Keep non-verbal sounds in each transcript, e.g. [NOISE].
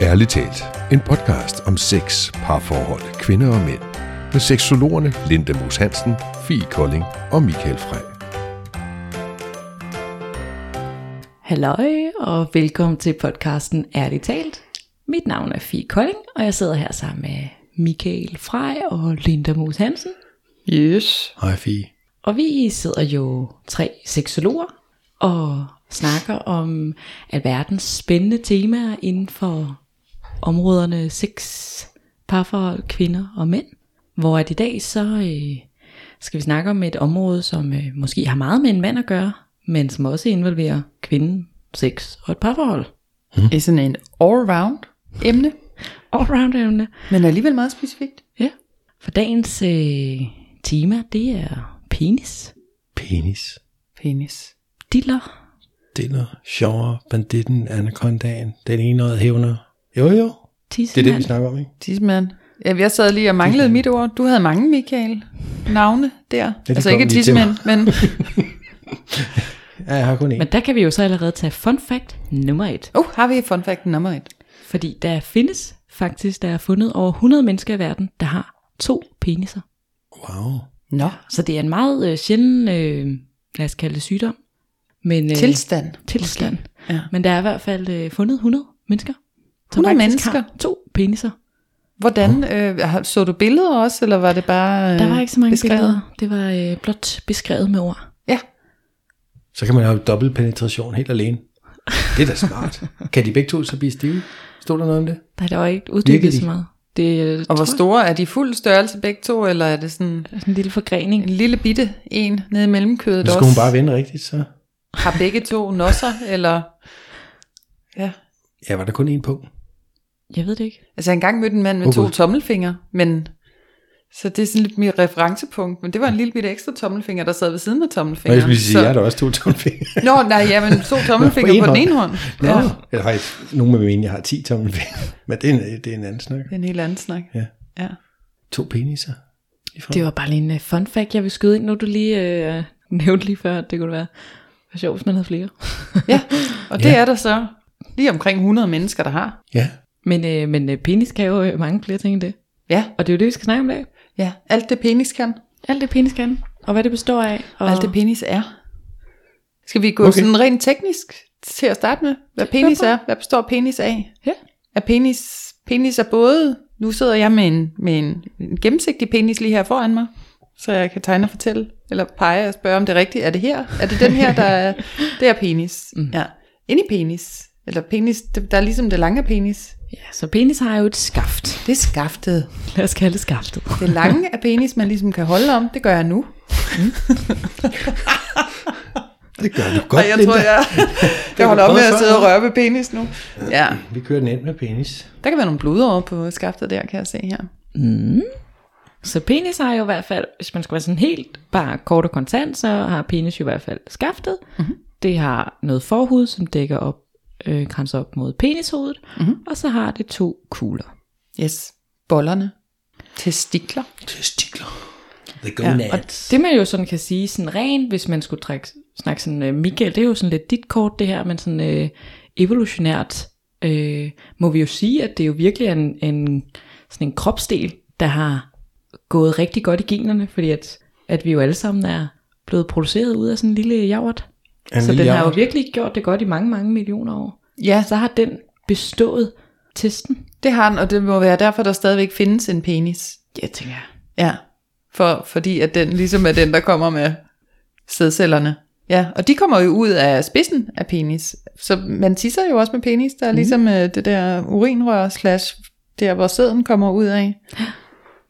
Ærligt talt, en podcast om sex, parforhold, kvinder og mænd. Med seksologerne Linda Moos Hansen, Fie Kolding og Michael Frey. Halløj og velkommen til podcasten Ærligt talt. Mit navn er Fie Kolding, og jeg sidder her sammen med Michael Frey og Linda Moos Hansen. Yes. Hej Fie. Og vi sidder jo tre seksologer og snakker om alverdens spændende temaer inden for områderne sex, parforhold, kvinder og mænd. Hvor at i dag så øh, skal vi snakke om et område, som øh, måske har meget med en mand at gøre, men som også involverer kvinden, sex og et parforhold. Det er sådan en all-round emne, [LAUGHS] Allround emne. men alligevel meget specifikt. Ja. For dagens øh, tema, det er penis, Penis. Penis. diller, Diller, sjovere, banditten, anacondaen, den ene noget hævner. Jo jo, det er det, vi tissemand. snakker om, ikke? Tissemand. Ja, jeg sad lige og manglede mit ord. Du havde mange, Michael, navne der. det altså ikke tissemand, men [LAUGHS] Ja, jeg har kun en. Men der kan vi jo så allerede tage fun fact nummer et. oh, har vi fun fact nummer et. Fordi der findes faktisk, der er fundet over 100 mennesker i verden, der har to peniser. Wow. Nå, Så det er en meget øh, sjælden, øh, lad os kalde det sygdom. Men, øh, tilstand. tilstand. Ja. Men der er i hvert fald øh, fundet 100 mennesker. Som 100 faktisk mennesker? Har to peniser. Hvordan? Øh, har- så du billeder også, eller var det bare øh, Der var ikke så mange beskrevet? billeder. Det var øh, blot beskrevet med ord. Ja. Så kan man have dobbelt penetration helt alene. Det er da smart. [LAUGHS] kan de begge to så blive stive? Stod der noget om det? Der er der ikke Virker uddybet så meget. Det, øh, Og hvor store er de fuld størrelse begge to, eller er det sådan sådan en lille forgrening. en lille bitte en nede i mellemkødet Så også? skulle hun bare vende rigtigt, så... Har begge to nosser, eller... Ja. Ja, var der kun én på? Jeg ved det ikke. Altså jeg har engang mødt en mand med Åh, to tommelfingre, men... Så det er sådan lidt mit referencepunkt, men det var en lille bitte ekstra tommelfinger, der sad ved siden af Og tommelfingeren. jeg skulle sige, så... jeg er der også to tommelfingre. Nå, nej, ja, men to tommelfingre På på, en den ene hånd. Nå, Ja, ja. eller faktisk, nogen med mene, jeg har 10 tommelfingre. [LAUGHS] Men det er, en, det er en anden snak. det er en helt anden snak. Ja. Ja. To peniser. Det var bare lige en uh, fun fact, jeg vil skyde ind, nu du lige uh, nævnte lige før, at det kunne være, være sjovt, hvis man havde flere. ja, og det er der så lige omkring 100 mennesker, der har. Ja. Men, uh, men uh, penis kan jo øh, mange flere ting end det. Ja, Og det er jo det, vi skal snakke om i dag. ja, alt det penis kan, Alt det penis kan, og hvad det består af. Og alt det penis er. Skal vi gå Okay. sådan rent teknisk til at starte med? Hvad penis er? Hvad består penis af? Ja. Er penis, penis er både, nu sidder jeg med en, med en, en gennemsigtig penis lige her foran mig, så jeg kan tegne og fortælle, eller pege og spørge, om det er rigtigt. Er det her? Er det den her, der er, [LAUGHS] det er penis? Mm. Ja. Ind i penis, eller penis, der er ligesom det lange penis. Ja, så penis har jo et skaft. Det er skaftet. Lad os kalde det skaftet. Det lange af penis, man ligesom kan holde om, det gør jeg nu. [LAUGHS] Det gør du godt, Og jeg Linda. tror, jeg, [LAUGHS] jeg holder op med at sidde og røre ved penis nu. Ja, Vi kører den ind med penis. der kan være nogle blodår på skaftet der, kan jeg se her. Så penis har jo i hvert fald, hvis man skal være sådan helt bare kort og kontant, så har penis jo i hvert fald skaftet. Mm-hmm. Det har noget forhud, som dækker op, øh, grænser op mod penishovedet, mm-hmm. og så har det to kugler. Yes, bollerne. Testikler. Testikler. The Ja, gonads. Og det man jo sådan kan sige, sådan rent, hvis man skulle trække, snakke sådan, øh, Michael, det er jo sådan lidt dit kort det her, men sådan øh, evolutionært, øh, må vi jo sige, at det er jo virkelig en, en, sådan en kropsdel, der har gået rigtig godt i generne, fordi at, at vi jo alle sammen er blevet produceret ud af sådan en lille javret. En Så den har jo virkelig gjort det godt i mange, mange millioner år. Ja, Så har den bestået testen. det har den, og det må være derfor, der stadigvæk findes en penis. Ja, tænker jeg. Ja, for, fordi at den ligesom er den, der kommer med sædcellerne. Ja, og de kommer jo ud af spidsen af penis. Så man tisser jo også med penis. Der er ligesom øh, det der urinrør slash der, hvor sæden kommer ud af. [GASPS]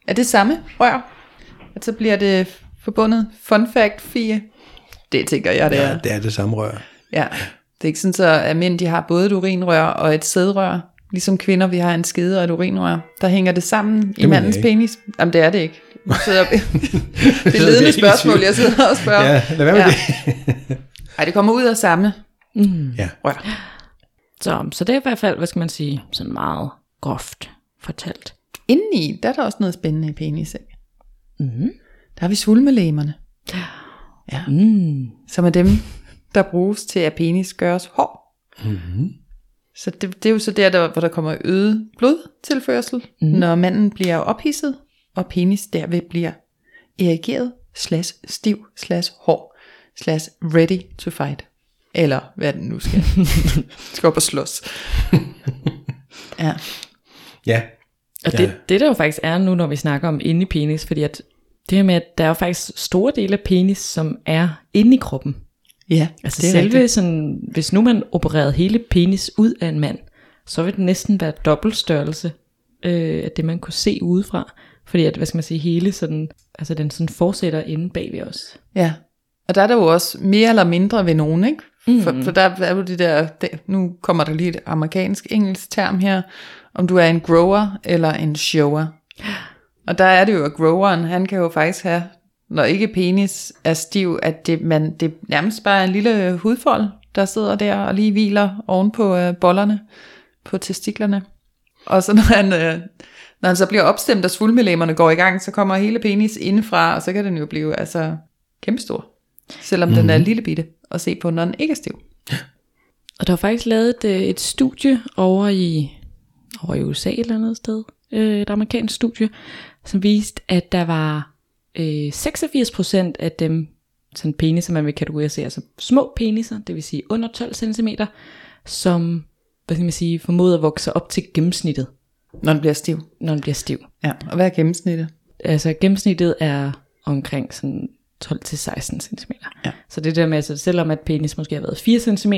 Er det samme rør? At så bliver det forbundet. Fun fact, Fie. Det tænker jeg, det er. Ja, det er det samme rør. Ja, det er ikke sådan, så at mænd de har både et urinrør og et sædrør. Ligesom kvinder, vi har en skede og et urinrør. Der hænger det sammen det i mandens penis. Jamen, det er det ikke. Sidder [LAUGHS] det er ledende spørgsmål, jeg sidder og spørger. Ja, lad være med Ja. det. [LAUGHS] Ej, det kommer ud af samme Mm. Ja. rør. Så, så det er i hvert fald, hvad skal man sige, sådan meget groft fortalt. Indeni, der er der også noget spændende i penis. Ikke? Mm. Der har vi svulmelæmerne, Ja. Mm. som er dem, der bruges til, at penis gøres hård. Mm-hmm. Så det, det er jo så der, der, hvor der kommer øget blodtilførsel, mm. når manden bliver ophidset, og penis derved bliver erigeret, slash stiv, slash hård, slash ready to fight. Eller hvad den nu skal. [LAUGHS] skal op og slås. [LAUGHS] ja. Ja. Og det, det der jo faktisk er nu, når vi snakker om inde i penis, fordi at det her med, at der er faktisk store dele af penis, som er inde i kroppen. Ja, Altså det er selve rigtigt. sådan, hvis nu man opererede hele penis ud af en mand, så vil det næsten være dobbelt størrelse øh, af det, man kunne se udefra. Fordi at, hvad skal man sige, hele sådan, altså den sådan fortsætter inde bag ved os. Ja, og der er der jo også mere eller mindre ved nogen, ikke? For, for der er jo det der, det, nu kommer der lige et amerikansk-engelsk term her, om du er en grower eller en shower. Og der er det jo, at groweren, han kan jo faktisk have, når ikke penis er stiv, at det, man, det nærmest bare er en lille hudfold, der sidder der og lige hviler oven på øh, bollerne, på testiklerne. Og så når han, øh, når han så bliver opstemt, og svulmelemmerne går i gang, så kommer hele penis indefra, og så kan den jo blive altså kæmpestor. Selvom mm-hmm. den er lille bitte at se på, når den ikke er stiv. Og der var faktisk lavet et, øh, et studie over i, over i USA et eller andet sted, øh, et amerikansk studie, som viste, at der var øh, 86% af dem, sådan peniser, man vil kategorisere, altså små peniser, det vil sige under 12 cm, som, hvad skal man sige, formoder at vokse op til gennemsnittet, Når den bliver stiv. når den bliver stiv. Ja, og hvad er gennemsnittet? Altså gennemsnittet er omkring sådan 12-16 cm. Ja. Så det der med, altså selvom at penis måske har været 4 cm,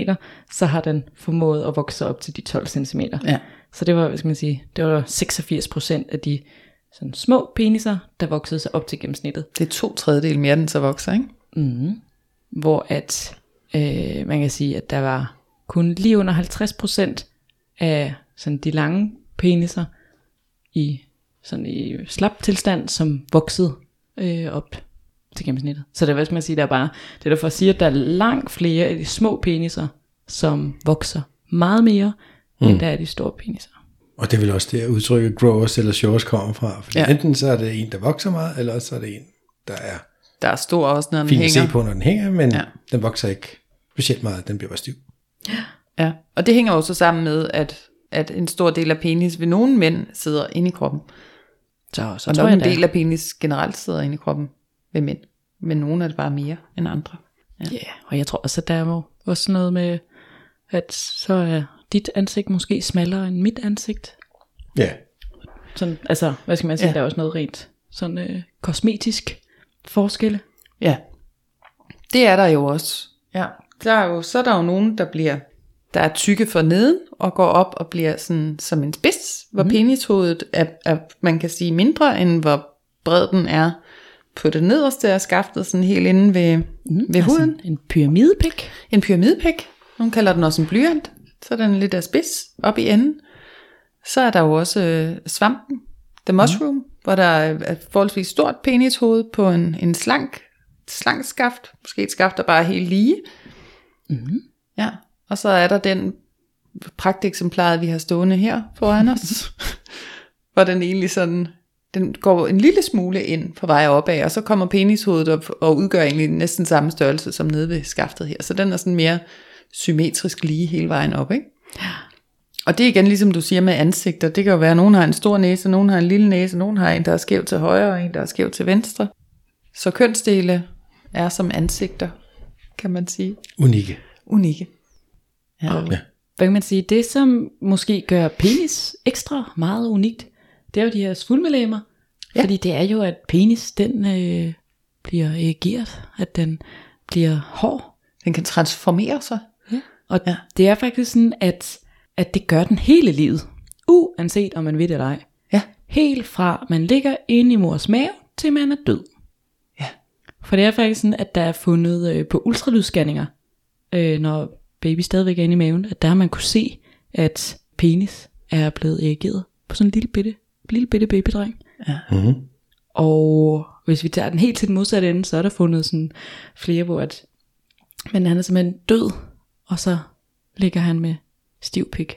så har den formået at vokse op til de 12 cm. Ja. Så det var, hvad skal man sige, det var 86% af de sådan små peniser, der voksede sig op til gennemsnittet. Det er to tredjedel mere, den så vokser, ikke? Mm. Hvor at, øh, man kan sige, at der var kun lige under 50% af sådan de lange peniser i, sådan i slap tilstand, som voksede øh, op til gennemsnittet. Så det er, hvad skal man sige, der er bare, det er derfor at sige, at der er langt flere af de små peniser, som vokser meget mere, mm. end der er de store peniser. Og det er vel også der udtrykket growers eller showers kommer fra. Fordi Ja. enten så er det en, der vokser meget, eller også så er det en, der er Der er stor også, når den fin at hænger. se på, når den hænger, men Ja. den vokser ikke specielt meget, den bliver bare stiv. Ja, og det hænger jo så sammen med, at, at en stor del af penis ved nogle mænd sidder inde i kroppen. Så, så Og nok en del af penis generelt sidder inde i kroppen ved mænd. Men nogle er det bare mere end andre. Ja, og jeg tror også, at der er jo også noget med, at så er dit ansigt måske smallere end mit ansigt. Ja, Sådan, altså, hvad skal man sige, ja. der er også noget rent sådan øh, kosmetisk forskelle. Ja, det er der jo også. Ja, der er jo, så er der jo nogen, der bliver, der er tykke for neden, og går op og bliver sådan som en spids, hvor mm. penishovedet er, er, man kan sige, mindre, end hvor bred den er på det nederste af skaftet, sådan helt inde ved, mm, ved huden. Altså, en pyramidepik. En pyramidepik. Nogle kalder den også en blyant. Så er den lidt af spids op i enden. Så er der jo også øh, svampen, the mushroom, mm. hvor der er er et forholdsvis stort penishoved på en, en slank, slank skaft. Måske et skaft, der bare er helt lige. Mm. Ja. Og så er der den pragteksemplaret, vi har stående her foran os. [LAUGHS] hvor den egentlig sådan, den går en lille smule ind på vej opad, og så kommer penishovedet op og udgør egentlig næsten samme størrelse som nede ved skaftet her. Så den er sådan mere symmetrisk lige hele vejen op, ikke? Og det er igen ligesom du siger med ansigter. Det kan jo være, at nogen har en stor næse, nogen har en lille næse, nogen har en, der er skæv til højre, og en, der er skæv til venstre. Så kønsdele er som ansigter, kan man sige. unikke. Unikke. Ja. Og, hvad kan man sige, det som måske gør penis ekstra meget unikt, det er jo de her svulmelemmer. Ja. Fordi det er jo, at penis, den øh, bliver erigeret, at den bliver hård. Den kan transformere sig. Ja. Og ja. det er faktisk sådan, at, at det gør den hele livet. Uanset om man ved det eller ej. Ja. Helt fra man ligger inde i mors mave, til man er død. Ja. For det er faktisk sådan, at der er fundet øh, på ultralydsscanninger, øh, når baby stadigvæk er inde i maven, at der har man kunne se, at penis er blevet erigeret på sådan en lille bitte, lille bitte babydreng. Mm-hmm. Og hvis vi tager den helt til den modsatte ende, så er der fundet sådan flere, hvor at, men han er simpelthen død, og så ligger han med stiv pik.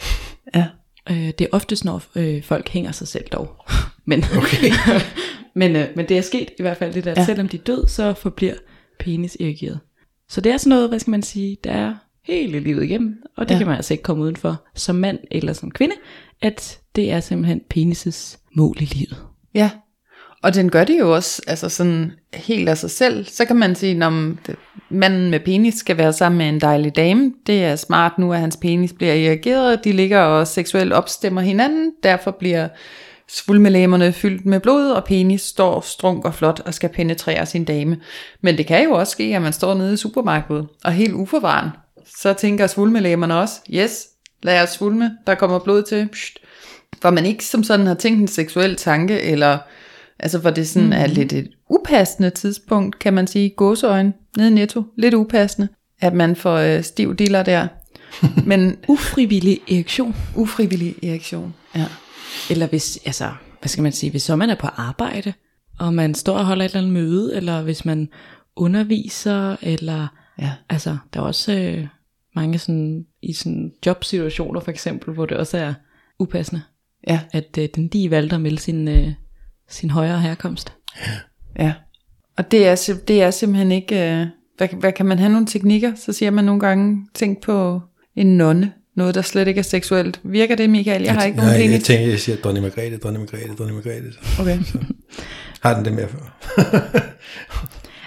[LAUGHS] Ja. Øh, det er oftest, når øh, folk hænger sig selv dog. [LAUGHS] men, okay. [LAUGHS] men, øh, men det er sket i hvert fald, det der, Ja. ja. selvom de er død, så forbliver penis erigeret. Så det er sådan noget, hvad skal man sige, der er hele livet igennem, og det Ja. ja. kan man altså ikke komme udenfor som mand eller som kvinde, at det er simpelthen penises mål i livet. Ja, og den gør det jo også altså sådan helt af sig selv. Så kan man sige, at manden med penis skal være sammen med en dejlig dame. Det er smart nu, at hans penis bliver irrigeret. De ligger og seksuelt opstemmer hinanden. Derfor bliver svulmelæmerne fyldt med blod, og penis står strunk og flot og skal penetrere sin dame. Men det kan jo også ske, at man står nede i supermarkedet og helt uforvaren, Så tænker svulmelæmerne også, yes, lad os svulme, der kommer blod til. Pst. Hvor man ikke som sådan har tænkt en seksuel tanke, eller altså hvor det sådan mm. er lidt et upassende tidspunkt, kan man sige, gåseøjne nede i netto, lidt upassende, at man får øh, stiv diller der. [LAUGHS] Men Ufrivillig erektion. ufrivillig erektion. Ja. Eller hvis, altså, hvad skal man sige, hvis så man er på arbejde, og man står og holder et eller andet møde, eller hvis man underviser, eller, Ja. altså, der er også øh, mange sådan, i sådan jobsituationer for eksempel, hvor det også er upassende, Ja, at øh, den lige valgte at melde sin, øh, sin højere herkomst. ja. Og det er, det er simpelthen ikke, øh, hvad, hvad kan man have nogle teknikker? Så siger man nogle gange, tænk på en nonne, noget der slet ikke er seksuelt. Virker det, Michael? Jeg har ikke nogen Nej, jeg tænker, jeg siger dronning Margrethe, dronning Margrethe, dronning Margrethe. Okay. Har den det med før? [LAUGHS]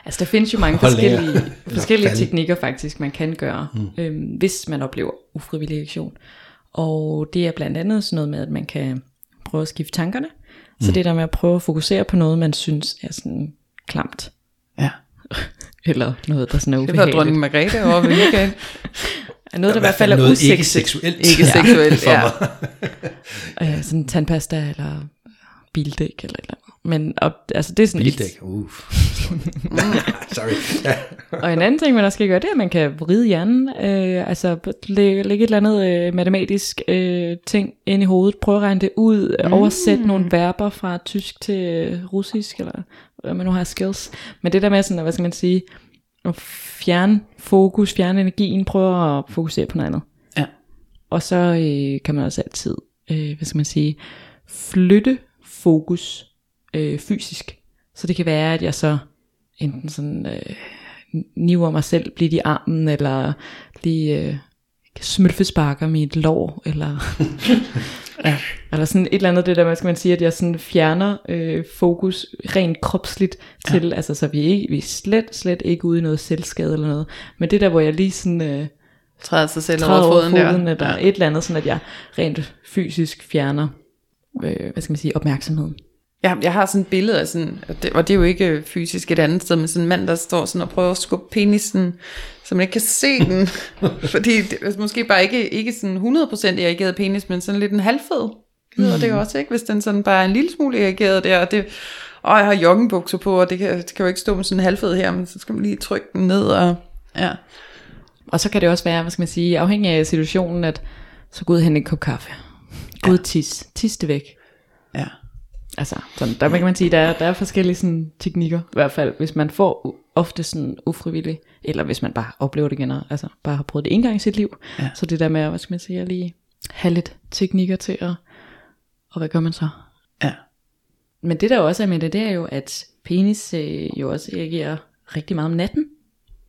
Altså der findes jo mange Hold forskellige, længere. forskellige teknikker faktisk, man kan gøre, mm. øhm, hvis man oplever ufrivillig erektion. Og det er blandt andet sådan noget med, at man kan prøve at skifte tankerne. Så det der med at prøve at fokusere på noget, man synes er sådan klamt. Ja. [LAUGHS] Eller noget, der sådan er Det var ubehageligt. dronning Margrethe over ved. Er noget, der i hvert fald er noget usexet. ikke seksuelt. Ikke seksuelt, ja. Øh, sådan tandpasta eller bildæk eller et eller andet. Men og, altså, det er sådan Bildæk, uff. [LAUGHS] Sorry. Og en anden ting, man også skal gøre, det er, at man kan vride hjernen. Øh, altså lægge, lægge et eller andet øh, matematisk øh, ting ind i hovedet. Prøve at regne det ud. Mm. Oversætte nogle verber fra tysk til øh, russisk, eller hvad man nu har skills. Men det der med sådan, hvad skal man sige, at fjerne fokus, fjerne energien, prøve at fokusere på noget andet. Ja. Og så øh, kan man også altid, øh, hvad skal man sige, flytte fokus øh, fysisk. Så det kan være, at jeg så enten sådan øh, niver mig selv blidt i armen, eller lige øh, smølfesparker mit lår, eller, [LAUGHS] ja, eller sådan et eller andet, det der, hvad skal man sige, at jeg sådan fjerner øh, fokus rent kropsligt til, ja. altså så vi, ikke, vi er slet, slet ikke ude i noget selvskade eller noget, men det der, hvor jeg lige sådan øh, Træder sig selv træder over over foden, foden, der. eller ja. et eller andet, sådan at jeg rent fysisk fjerner, øh, hvad skal man sige, opmærksomheden. Ja, jeg har sådan et billede af sådan, og det, og det er jo ikke fysisk et andet sted, men sådan en mand, der står sådan og prøver at skubbe penisen, så man ikke kan se den. [LAUGHS] fordi det er måske bare ikke, ikke sådan 100% erigeret penis, men sådan lidt en halvfed. Hedder det jo også, ikke? Hvis den sådan bare er en lille smule erigeret der, og det, og jeg har joggingbukser på, og det kan, det kan jo ikke stå med sådan en halvfed her, men så skal man lige trykke den ned, og ja. Og så kan det også være, hvad skal man sige, afhængig af situationen, at så gå ud og hente en kop kaffe. Gå ud tis. Tis det væk. Ja. Altså, sådan, der kan man sige, der er, der er forskellige sådan, teknikker, i hvert fald, hvis man får ofte sådan ufrivilligt, eller hvis man bare oplever det igen, altså bare har prøvet det en gang i sit liv. Ja. Så det der med, hvad skal man sige, at lige have lidt teknikker til at, og hvad gør man så? Ja. Men det der også er med det, det er jo, at penis øh, jo også reagerer rigtig meget om natten.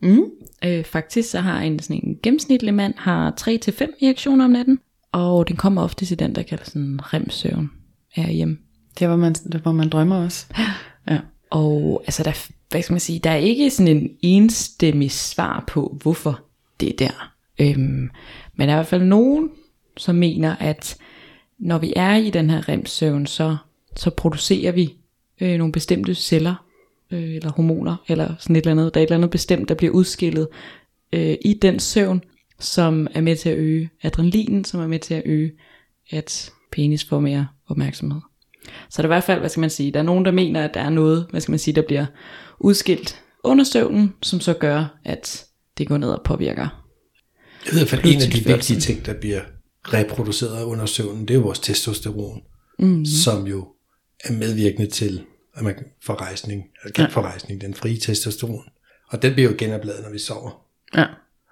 Mm. Øh, faktisk så har en, sådan en gennemsnitlig mand har 3-5 erektioner om natten, og den kommer ofte til den, der kalder sådan remsøvn er hjemme. Det var man, det hvor man drømmer også. Ja. Og altså, der, hvad skal man sige, der er ikke sådan en enstemmig svar på, hvorfor det er der. Øhm, men der er i hvert fald nogen, som mener, at når vi er i den her remsøvn, så, så producerer vi øh, nogle bestemte celler, øh, eller hormoner, eller sådan et eller andet. Der er et eller andet bestemt, der bliver udskillet øh, i den søvn, som er med til at øge adrenalinen, som er med til at øge, at penis får mere opmærksomhed. Så der er i hvert fald, hvad skal man sige, der er nogen, der mener, at der er noget, hvad skal man sige, der bliver udskilt under søvnen, som så gør, at det går ned og påvirker. Jeg ved i hvert fald, en af de vigtige ting, der bliver reproduceret under søvnen, det er jo vores testosteron, mm. som jo er medvirkende til, at man får rejsning, eller kan få rejsning, den frie testosteron. Og den bliver jo genopladet, når vi sover. ja.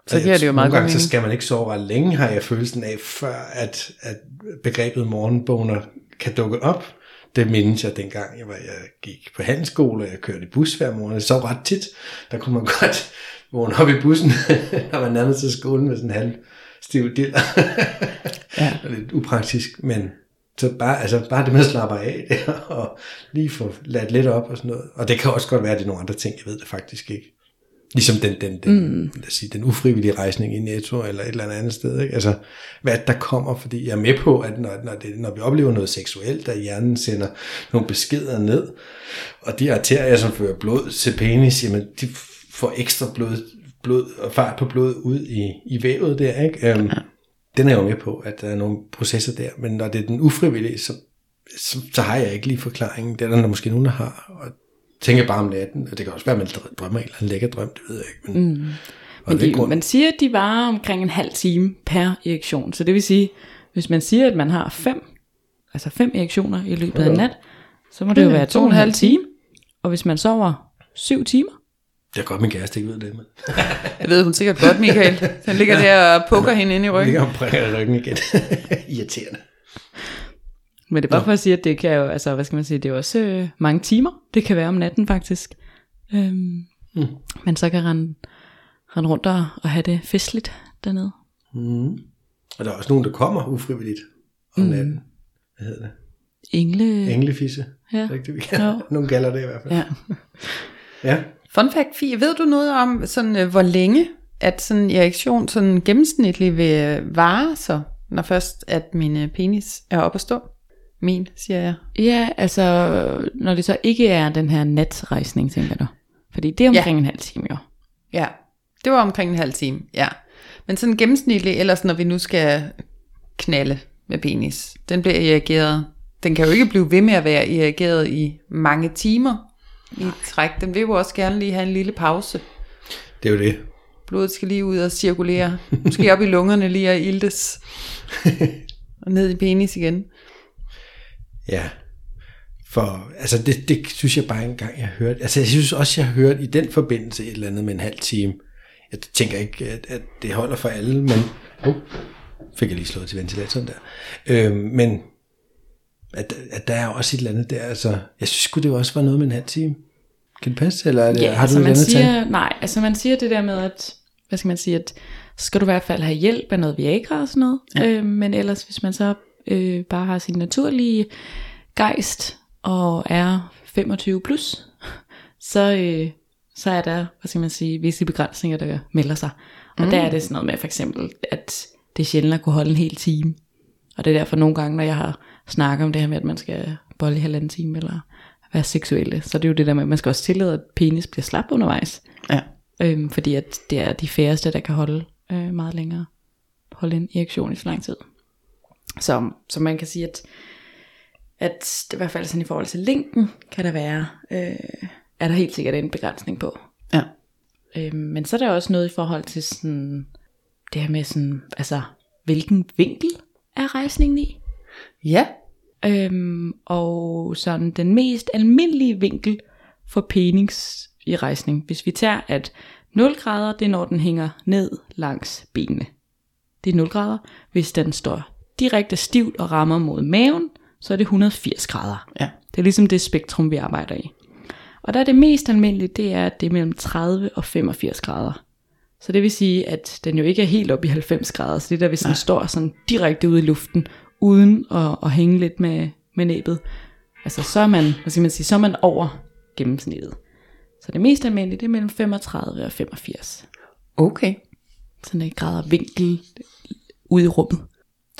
Så giver det jo meget gange, så skal man ikke sove ret længe, har jeg følelsen af, før at, at begrebet morgenboner kan dukke op. Det mindes jeg dengang, jeg, var, jeg gik på handelsskole, og jeg kørte i bus hver morgen. Sov ret tit. Der kunne man [LAUGHS] godt vågne op i bussen, [LAUGHS] når man nærmede til skolen med sådan en halv stiv diller. [LAUGHS] ja. Det lidt upraktisk, men så bare, altså bare det med at slappe af der, og lige få ladt lidt op og sådan noget. Og det kan også godt være, at det er nogle andre ting, jeg ved det faktisk ikke. Ligesom den, den, den, mm. lad os sige, den ufrivillige rejsning i Netto eller et eller andet sted. Ikke? Altså, hvad der kommer, fordi jeg er med på, at når, når, det, når vi oplever noget seksuelt, der hjernen sender nogle beskeder ned, og de arterier, som fører blod til penis, jamen, de får ekstra blod, blod og fart på blod ud i, i vævet der. Ikke? Um, ja. Den er jeg jo med på, at der er nogle processer der, men når det er den ufrivillige, så, så, så har jeg ikke lige forklaringen. Det er der, der måske nogen, der har, og tænker bare om natten, og det kan også være, at man drømmer en eller anden lækker drøm, det ved jeg ikke. Men, mm. men de, man siger, at de varer omkring en halv time per erektion, så det vil sige, hvis man siger, at man har fem, altså fem erektioner i løbet af en nat, så må det jo være to og en halv time, og hvis man sover syv timer, det er godt, min kæreste ikke ved det. Men. [LAUGHS] jeg ved hun sikkert godt, Michael. Den ligger der og pukker [LAUGHS] hende ind i ryggen. Ligger og prikker ryggen igen. [LAUGHS] Irriterende. Men det er bare Nå. for at sige, at det kan jo, altså hvad skal man sige, det er også øh, mange timer, det kan være om natten faktisk. Øhm, mm. Men så kan rende, rende rundt og, og have det festligt dernede. Mm. Og der er også nogen, der kommer ufrivilligt om mm. natten. Hvad hedder det? Engle... Englefisse. Ja. Rigtigt, vi kan. Nogen kalder det i hvert fald. Ja. ja. Fun fact, Fie, ved du noget om, sådan, øh, hvor længe at sådan en erektion sådan gennemsnitligt vil vare så, når først at min øh, penis er oppe at stå? Min, siger jeg. Ja, altså, når det så ikke er den her natrejsning, tænker du? Fordi det er omkring ja. en halv time, jo. Ja, det var omkring en halv time, ja. Men sådan gennemsnitligt, ellers når vi nu skal knalde med penis, den bliver irrigeret. Den kan jo ikke blive ved med at være irrigeret i mange timer i træk. Den vil jo også gerne lige have en lille pause. Det er jo det. Blodet skal lige ud og cirkulere. Måske op i lungerne lige og iltes. [LAUGHS] og ned i penis igen. Ja, for altså det, det synes jeg bare engang, jeg har hørt. Altså jeg synes også, jeg har hørt i den forbindelse et eller andet med en halv time. Jeg tænker ikke, at, at det holder for alle, men... Oh, fik jeg lige slået til ventilatoren der. Øh, men at, at der er også et eller andet der. Altså, jeg synes det også var noget med en halv time. Kan det passe, eller er det, ja, har altså du man siger, Nej, altså man siger det der med, at, hvad skal man sige, at skal du i hvert fald have hjælp af noget Viagra og sådan noget. Ja. Øh, men ellers, hvis man så øh, bare har sin naturlige gejst og er 25 plus, [LAUGHS] så, øh, så er der, hvad skal man sige, visse begrænsninger, der melder sig. Og mm. der er det sådan noget med for eksempel, at det er sjældent at kunne holde en hel time. Og det er derfor nogle gange, når jeg har snakket om det her med, at man skal bolle i halvanden time, eller være seksuelle, så det er jo det der med, at man skal også tillade, at penis bliver slap undervejs. Ja. Øhm, fordi at det er de færreste, der kan holde øh, meget længere, holde en erektion i så lang tid. Så, så man kan sige, at, at det i hvert fald sådan i forhold til længden, kan der være, øh, er der helt sikkert en begrænsning på. Ja. Øh, men så er der også noget i forhold til sådan, det her med sådan, altså, hvilken vinkel er rejsningen i? Ja. Øhm, og sådan den mest almindelige vinkel for penings i rejsning, hvis vi tager, at 0 grader, det er når den hænger ned langs benene. Det er 0 grader. Hvis den står direkte stivt og rammer mod maven, så er det 180 grader. Ja. Det er ligesom det spektrum, vi arbejder i. Og der er det mest almindelige, det er, at det er mellem 30 og 85 grader. Så det vil sige, at den jo ikke er helt op i 90 grader, så det der, hvis den står sådan direkte ude i luften, uden at, at hænge lidt med, med næbet, altså så er man, hvad skal man sige, så er man over gennemsnittet. Så det mest almindelige, det er mellem 35 og 85. Okay. Sådan en grader vinkel ude i rummet.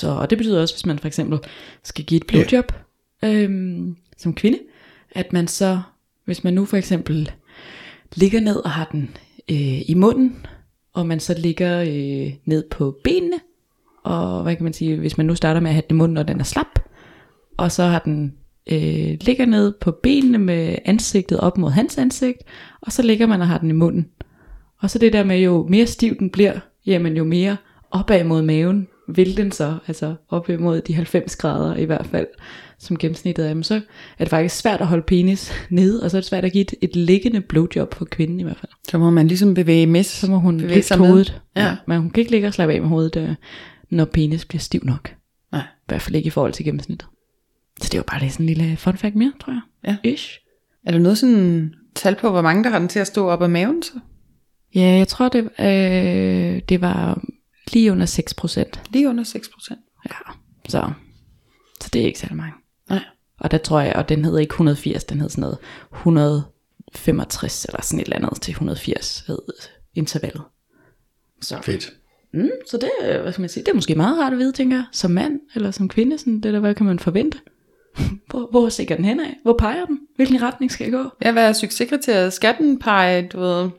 Så, og det betyder også, hvis man for eksempel skal give et blowjob yeah. øhm, som kvinde, at man så, hvis man nu for eksempel ligger ned og har den øh, i munden, og man så ligger øh, ned på benene, og hvad kan man sige, hvis man nu starter med at have den i munden, og den er slap, og så har den øh, ligger ned på benene med ansigtet op mod hans ansigt, og så ligger man og har den i munden. Og så det der med, jo mere stiv den bliver, jamen jo mere opad mod maven vil den så, altså op imod de 90 grader i hvert fald, som gennemsnittet er, men så er det faktisk svært at holde penis nede, og så er det svært at give et, et liggende blowjob for kvinden i hvert fald. Så må man ligesom bevæge med. Så må hun løfte hovedet. Ja. ja. Men hun kan ikke ligge og slappe af med hovedet, øh, når penis bliver stiv nok. Nej. I hvert fald ikke i forhold til gennemsnittet. Så det var bare lige sådan en lille fun fact mere, tror jeg. Ja. Ish. Er der noget sådan tal på, hvor mange der har den til at stå op af maven så? Ja, jeg tror, det, øh, det var lige under 6 procent. Lige under 6 procent. Ja, så, så det er ikke særlig mange. Nej. Og der tror jeg, og den hedder ikke 180, den hed sådan noget 165 eller sådan et eller andet til 180 hed intervallet. Så, Fedt. mm, så det, er, hvad skal man sige, det er måske meget rart at vide, tænker jeg, som mand eller som kvinde, sådan det der, hvad kan man forvente? [LAUGHS] Hvor, hvor stikker den hen af? Hvor peger den? Hvilken retning skal jeg gå? Ja, hvad er succeskriteriet? Skal den pege, du ved,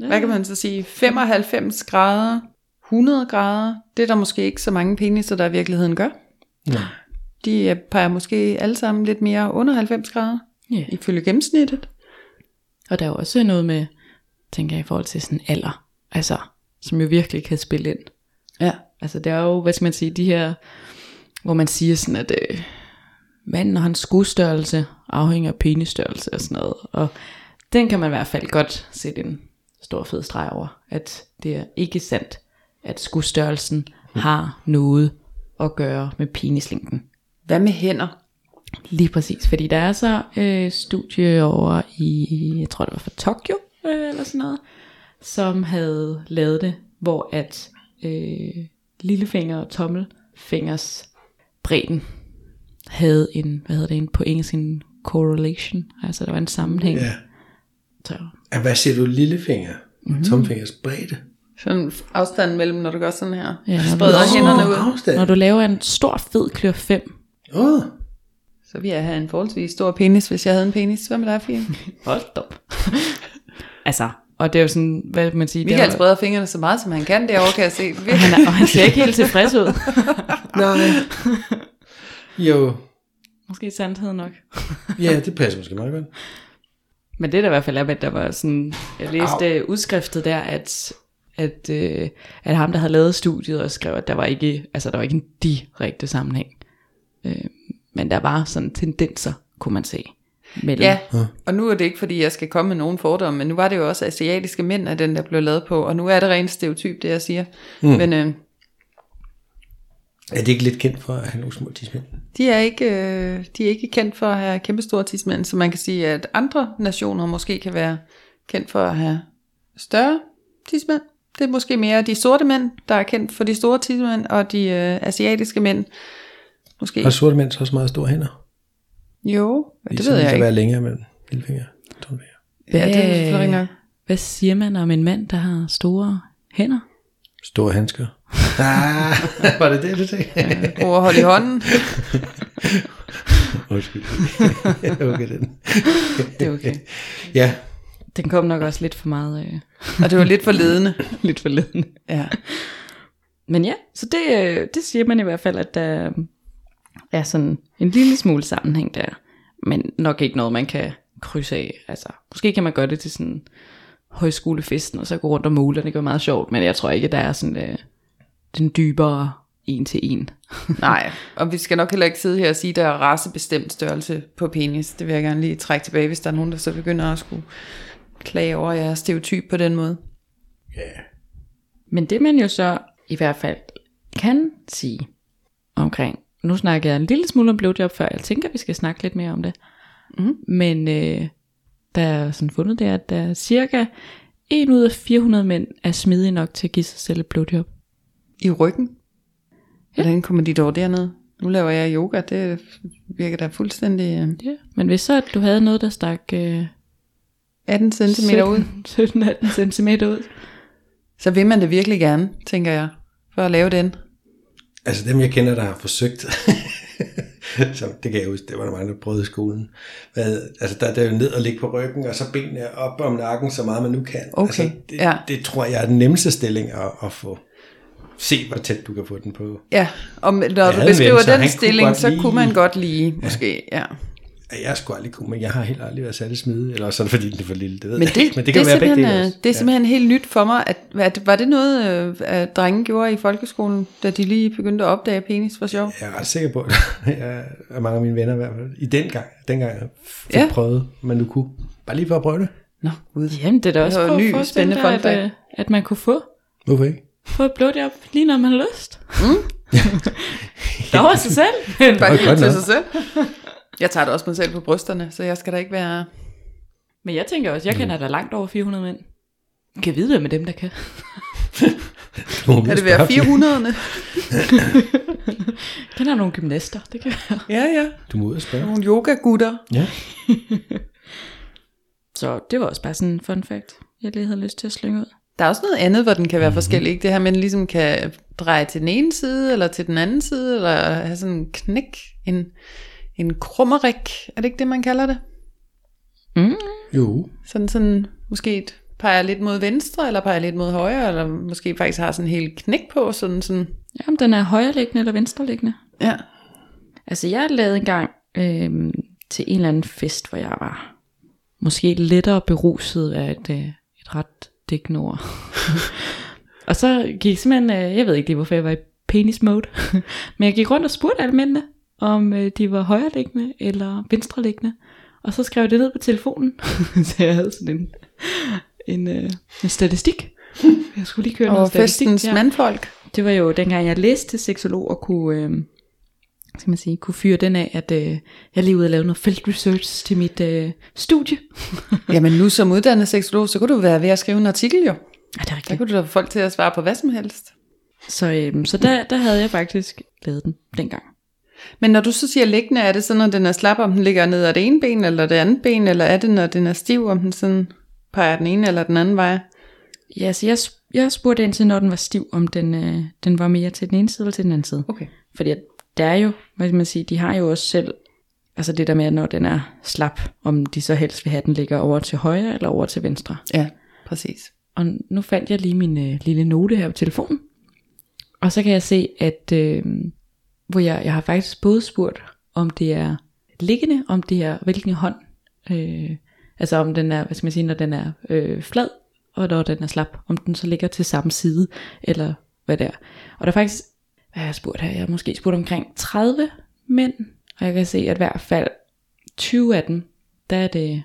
ja. hvad kan man så sige, 95 grader, 100 grader? Det er der måske ikke så mange peniser, der i virkeligheden gør. Ja. De peger måske alle sammen lidt mere under 90 grader, Ja. ifølge gennemsnittet. Og der er jo også noget med, tænker jeg, i forhold til sådan alder, altså, som jo virkelig kan spille ind. Ja. Altså det er jo, hvad skal man sige, de her, hvor man siger sådan, at øh, manden og hans skudstørrelse afhænger af penisstørrelse og sådan noget. Og den kan man i hvert fald godt sætte en stor fed streg over, at det er ikke sandt, at skudstørrelsen har noget at gøre med penislængden. Hvad med hænder? Lige præcis, fordi der er så øh, studie over i, jeg tror det var fra Tokyo, øh, eller sådan noget, som havde lavet det, hvor at øh, lillefinger og tommelfingers bredden havde en, hvad hedder det, en, på engelsk en correlation, altså der var en sammenhæng. ja. Så, Ja, Hvad siger du, lillefinger? Mhm. Mm-hmm. Tomfingers bredde? Sådan afstanden mellem, når du gør sådan her. Ja, når du- Spreder Nå. hænderne ud. Afstand. når du laver en stor fed klør 5, Åh, oh, Så vil jeg have en forholdsvis stor penis, hvis jeg havde en penis. Hvad med dig, Fie? hold op. [LAUGHS] altså, og det er jo sådan, hvad man sige, det Michael er, spreder fingrene så meget, som han kan derovre, kan jeg se. [LAUGHS] Han er, og han ser ikke helt tilfreds ud. [LAUGHS] nej. Jo, Måske sandhed nok. ja, det passer måske meget godt. Men det der i hvert fald er, at der var sådan, jeg læste Au. udskriftet der, at, at, øh, at ham, der havde lavet studiet, og skrev, at der var ikke, altså der var ikke en direkte sammenhæng. Øh, men der var sådan tendenser, kunne man se. Mellem. Ja, og nu er det ikke, fordi jeg skal komme med nogen fordomme, men nu var det jo også asiatiske mænd, at den der blev lavet på, og nu er det rent stereotyp, det jeg siger. Mm. Men øh, Er det ikke lidt kendt for at have nogle små tidsmænd? de, er ikke, øh, de er ikke kendt for at have kæmpe store tidsmænd, så man kan sige, at andre nationer måske kan være kendt for at have større tidsmænd. Det er måske mere de sorte mænd, der er kendt for de store tidsmænd, og de øh, asiatiske mænd måske. Har sorte mænd så også meget store hænder? Jo, det Ligesom ved jeg kan ikke. være længere mellem lillefinger og tomfinger. Ja, det er nok. Hvad siger man om en mand, der har store hænder? Store handsker. ah, [LAUGHS] var det det, du sagde? Over hold i hånden. [LAUGHS] Undskyld. [LAUGHS] okay, den. Det er okay. Ja, Den kom nok også lidt for meget, øh, [LAUGHS] Og det var lidt for ledende. [LAUGHS] lidt for ledende. Ja. Men ja, så det, øh, det siger man i hvert fald, at der er sådan en lille smule sammenhæng der. Men nok ikke noget, man kan krydse af. Altså, måske kan man gøre det til sådan højskolefesten, og så gå rundt og måle, og det gør meget sjovt. Men jeg tror ikke, der er sådan øh, den dybere en til en. Nej, og vi skal nok heller ikke sidde her og sige, at der er racebestemt størrelse på penis. Det vil jeg gerne lige trække tilbage, hvis der er nogen, der så begynder at skulle klage over jeres stereotyp på den måde. Men det man jo så i hvert fald kan sige omkring, nu snakker jeg en lille smule om blowjob før, jeg tænker, vi skal snakke lidt mere om det. Mm. Men øh, der er sådan fundet det, at der er cirka 1 ud af 400 mænd er smidige nok til at give sig selv et blowjob. I ryggen? Ja. Hvordan kommer de dog dernede? Nu laver jeg yoga, det virker da fuldstændig øh, Ja. Men hvis så at du havde noget, der stak øh, 18 cm ud, [LAUGHS] 17-18 cm ud, så vil man det virkelig gerne, tænker jeg, for at lave den. altså dem jeg kender, der har forsøgt, [LAUGHS] så det kan jeg huske, det var der mange, der prøvede i skolen. Hvad, altså der, der er jo ned og ligge på ryggen, og så benene op om nakken, så meget man nu kan. Okay, altså, det, ja. det tror jeg er den nemmeste stilling at, at få. Se, hvor tæt du kan få den på. Ja, og når havde du beskriver ven, den stilling, så lide- kunne man godt lige, måske, ja. Ja, Jeg er sgu aldrig kunne, men jeg har helt aldrig været særlig smidig. Eller er det fordi, den er for lille, det ved Men jeg det, ikke. Men det kan det, være er begge simpelthen, dele også. det er simpelthen helt nyt for mig. At, at, var det noget, øh, at drenge gjorde i folkeskolen, da de lige begyndte at opdage penis for sjov? Jeg er ret sikker på, at [LAUGHS] jeg mange af mine venner i hvert fald, i den gang, dengang jeg fik Ja. ja. prøvet, men du kunne. Bare lige for at prøve det. Nå, gud. jamen det er da også var en at ny, spændende fun at, øh, at man kunne få Hvorfor ikke? få et blowjob, lige når man har lyst. Mm. [LAUGHS] der var sig selv. [LAUGHS] Bare til sig selv. Jeg tager det også mig selv på brysterne, så jeg skal da ikke være... Men jeg tænker også, jeg kender da langt over 400 mænd. Kan vide, med dem, der kan. Er det være flere. 400'erne? Kan der nogle gymnaster? Det kan være. Ja, ja. Du må ud og spørge. Nogle yoga-gutter. Ja. [LAUGHS] Så det var også bare sådan en fun fact, jeg lige havde lyst til at slynge ud. Der er også noget andet, hvor den kan være mm-hmm. forskellig. Ikke? Det her, men ligesom kan dreje til den ene side, eller til den anden side, eller have sådan en knæk, en, en krummerik. Er det ikke det, man kalder det? Mm. Jo. Sådan, sådan måske et, peger lidt mod venstre, eller peger lidt mod højre, eller måske faktisk har sådan en helt knæk på, sådan sådan. Jamen, den er højreliggende eller venstreliggende. Ja. Altså, jeg lavede en gang øhm, til en eller anden fest, hvor jeg var måske lettere beruset af et, øh, et ret dækkende ord. [LAUGHS] og så gik simpelthen, øh, jeg ved ikke lige, hvorfor jeg var i penis mode, [LAUGHS] men jeg gik rundt og spurgte alle mændene, om øh, de var højreliggende eller venstreliggende. Og så skrev jeg det ned på telefonen, [LAUGHS] så jeg havde sådan en, en, øh, en statistik. Jeg skulle lige køre noget Og statistik. festens mandfolk. Det var jo dengang jeg læste til seksolog og kunne, øh, skal man sige, kunne fyre den af, at øh, jeg lige ude og lave noget feltresearch til mit øh, studie. [LAUGHS] Jamen nu som uddannet seksolog, så kunne du være ved at skrive en artikel jo. Ja, det er Der rigtigt. kunne du da få folk til at svare på hvad som helst. Så, øh, så der, der havde jeg faktisk lavet den dengang. Men når du så siger liggende, er det så, når den er slap, om den ligger ned ad det ene ben, eller det andet ben, eller er det, når den er stiv, om den sådan peger den ene eller den anden vej? Ja, så jeg, jeg spurgte ind til, når den var stiv, om den, øh, den var mere til den ene side eller til den anden side. Okay. Fordi at der er jo, hvad skal man sige, de har jo også selv, altså det der med, at når den er slap, om de så helst vil have, den ligger over til højre eller over til venstre. Ja, præcis. Og nu fandt jeg lige min øh, lille note her på telefonen. Og så kan jeg se, at øh, hvor jeg, jeg har faktisk både spurgt, om det er liggende, om det er hvilken hånd. Øh, altså om den er, hvad skal man sige, når den er øh, flad, og når den er slap, om den så ligger til samme side, eller hvad det er. Og der er faktisk, hvad har jeg spurgt her? Jeg har måske spurgt omkring 30 mænd, og jeg kan se, at i hvert fald 20 af dem, der er det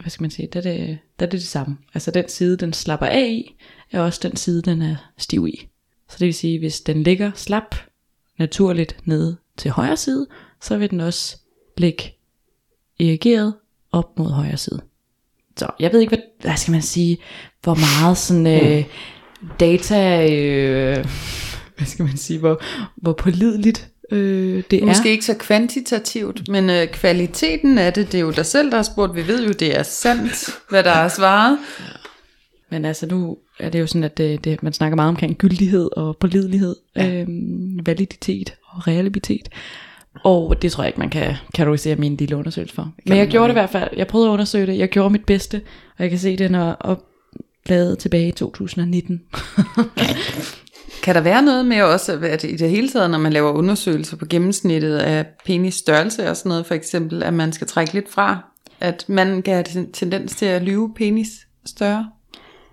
hvad skal man sige, der er, det, der er det det samme. Altså den side, den slapper af i, er også den side, den er stiv i. Så det vil sige, hvis den ligger slap naturligt nede til højre side, så vil den også ligge erigeret op mod højre side. Så jeg ved ikke, hvad, hvad skal man sige, hvor meget sådan øh, data, øh, hvad skal man sige, hvor, hvor pålideligt øh, det er. Måske ikke så kvantitativt, men øh, kvaliteten af det, det er jo dig selv, der har spurgt. Vi ved jo, det er sandt, hvad der er svaret. Men altså nu er det jo sådan, at det, det, man snakker meget omkring gyldighed og pålidelighed, ja. øhm, validitet og realitet. Og det tror jeg ikke, man kan kategorisere min lille undersøgelse for. Men jeg gjorde det i hvert fald. Jeg prøvede at undersøge det. Jeg gjorde mit bedste. Og jeg kan se, den er opladet tilbage i 2019. [LAUGHS] Kan der være noget med også, at i det hele taget, når man laver undersøgelser på gennemsnittet af penis størrelse og sådan noget, for eksempel, at man skal trække lidt fra, at man kan have ten- tendens til at lyve penis større?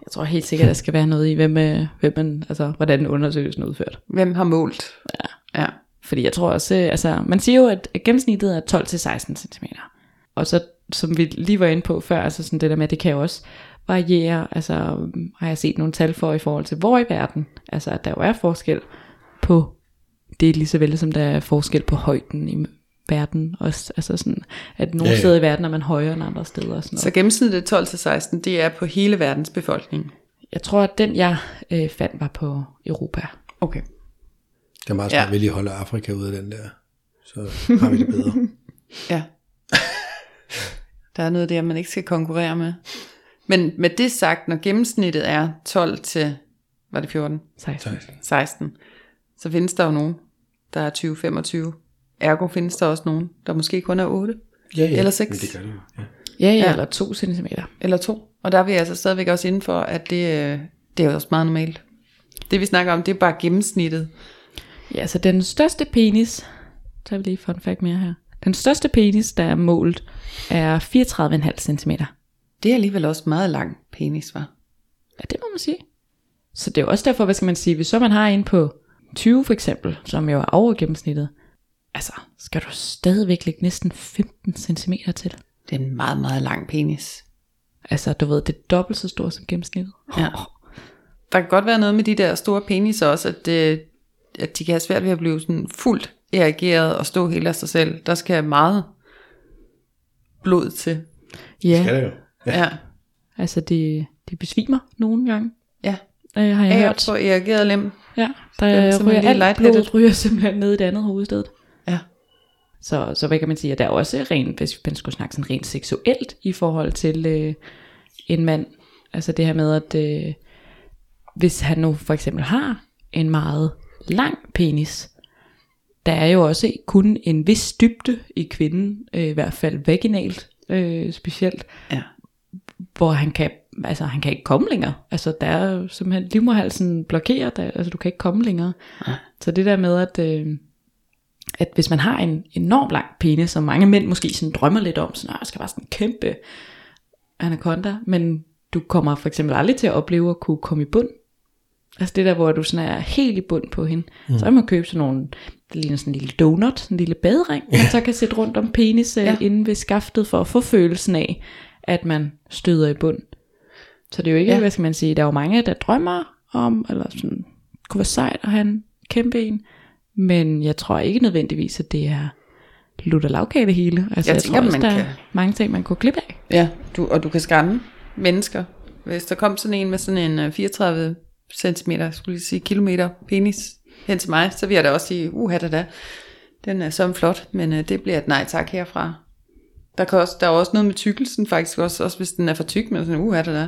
Jeg tror helt sikkert, at der skal være noget i, hvem, øh, hvem man, altså, hvordan undersøgelsen er udført. Hvem har målt? Ja. ja. Fordi jeg tror også, øh, altså man siger jo, at gennemsnittet er 12-16 cm. Og så, som vi lige var inde på før, altså sådan det der med, at det kan jo også variere, altså har jeg set nogle tal for i forhold til hvor i verden, altså at der jo er forskel på det lige så vel som der er forskel på højden i verden også, altså sådan, at nogle Ja, ja, steder i verden er man højere end andre steder og sådan Så noget. gennemsnittet 12-16, det er på hele verdens befolkning. Jeg tror, at den jeg øh, fandt var på Europa. Okay. Det er meget Ja. smart, ja. vi lige holder Afrika ud af den der. Så har vi det bedre. [LAUGHS] Ja. Der er noget der, man ikke skal konkurrere med. Men med det sagt, når gennemsnittet er 12 til, var det 14? 16. 16, så findes der jo nogen, der er 20-25. Ergo findes der også nogen, der måske kun er 8 Ja, ja. Eller seks. Men det gør det jo. Ja. Ja, ja, Ja. ja, eller 2 cm. eller 2. Og der er vi altså stadigvæk også inden for, at det, øh, det er jo også meget normalt. Det vi snakker om, det er bare gennemsnittet. Ja, så den største penis, så vi lige fun fact mere her. Den største penis, der er målt, er 34,5 cm. Det er alligevel også meget lang penis, var. Ja, det må man sige. Så det er jo også derfor, hvad skal man sige, hvis så man har en på 20 for eksempel, som jo er over gennemsnittet, altså, skal du stadigvæk lægge næsten 15 cm til. Det er en meget, meget lang penis. Altså, du ved, det er dobbelt så stort som gennemsnittet. Ja. Der kan godt være noget med de der store penis også, at, det, at de kan have svært ved at blive sådan fuldt erigeret og stå helt af sig selv. Der skal meget blod til. Ja, Skal det jo. Ja. altså det, de besvimer nogle gange, Ja, øh, har jeg ja jeg hørt. tror, erigeret lem. Ja, der er simpelthen ryger lige alt blodet ryger simpelthen ned i det andet hovedsted. Ja. Så, så hvad kan man sige, at der er også rent, hvis man skulle snakke sådan rent seksuelt i forhold til øh, en mand. Altså det her med, at øh, hvis han nu for eksempel har en meget lang penis, der er jo også kun en vis dybde i kvinden, øh, i hvert fald vaginalt øh, specielt, Ja. hvor han kan, altså han kan ikke komme længere. Altså der er jo simpelthen, livmorhalsen blokerer, der, altså du kan ikke komme længere. Så det der med, at, øh, at hvis man har en enorm lang penis, som mange mænd måske sådan drømmer lidt om, sådan, "Ah, jeg skal bare sådan en kæmpe anaconda, men du kommer for eksempel aldrig til at opleve at kunne komme i bund. Altså det der, hvor du sådan er helt i bund på hende. Mm. Så kan man købe sådan nogle, det ligner sådan en lille donut, sådan en lille badering, man så kan sætte rundt om penis ja. Ja. inde ved skaftet for at få følelsen af, at man støder i bund. Så det er jo ikke, ja. Ja. hvad skal man sige, der er jo mange, der drømmer om, eller sådan, kunne være sejt at have en kæmpe en, men jeg tror ikke nødvendigvis, at det er lutter lavkage det hele. Altså, Jeg jeg, tænker, tror også, man der kan- er mange ting, man kunne klippe af. Ja, du, og du kan skræmme mennesker. Hvis der kom sådan en med sådan en øh, 34 cm, skulle jeg sige, kilometer penis hen til mig, så vil jeg da også sige, uha da da, den er så flot, men øh, det bliver et nej tak herfra. Der, kan også, der er også noget med tykkelsen faktisk også, også hvis den er for tyk, men sådan, uha da da.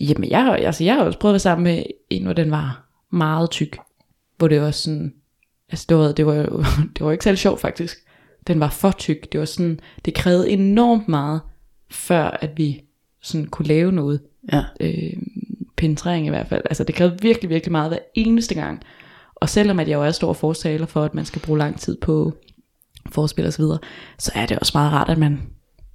Jamen, jeg altså, jeg har også prøvet at være sammen med en, hvor den var meget tyk. Hvor det var sådan, altså det var, det var, [LAUGHS] det var ikke særlig sjovt faktisk. Den var for tyk. Det var sådan, det krævede enormt meget, før at vi sådan kunne lave noget. Ja. øh, penetrering i hvert fald. Altså det krævede virkelig, virkelig meget hver eneste gang. Og selvom at jeg jo er stor fortaler for, at man skal bruge lang tid på forspil og så videre, så er det også meget rart, at man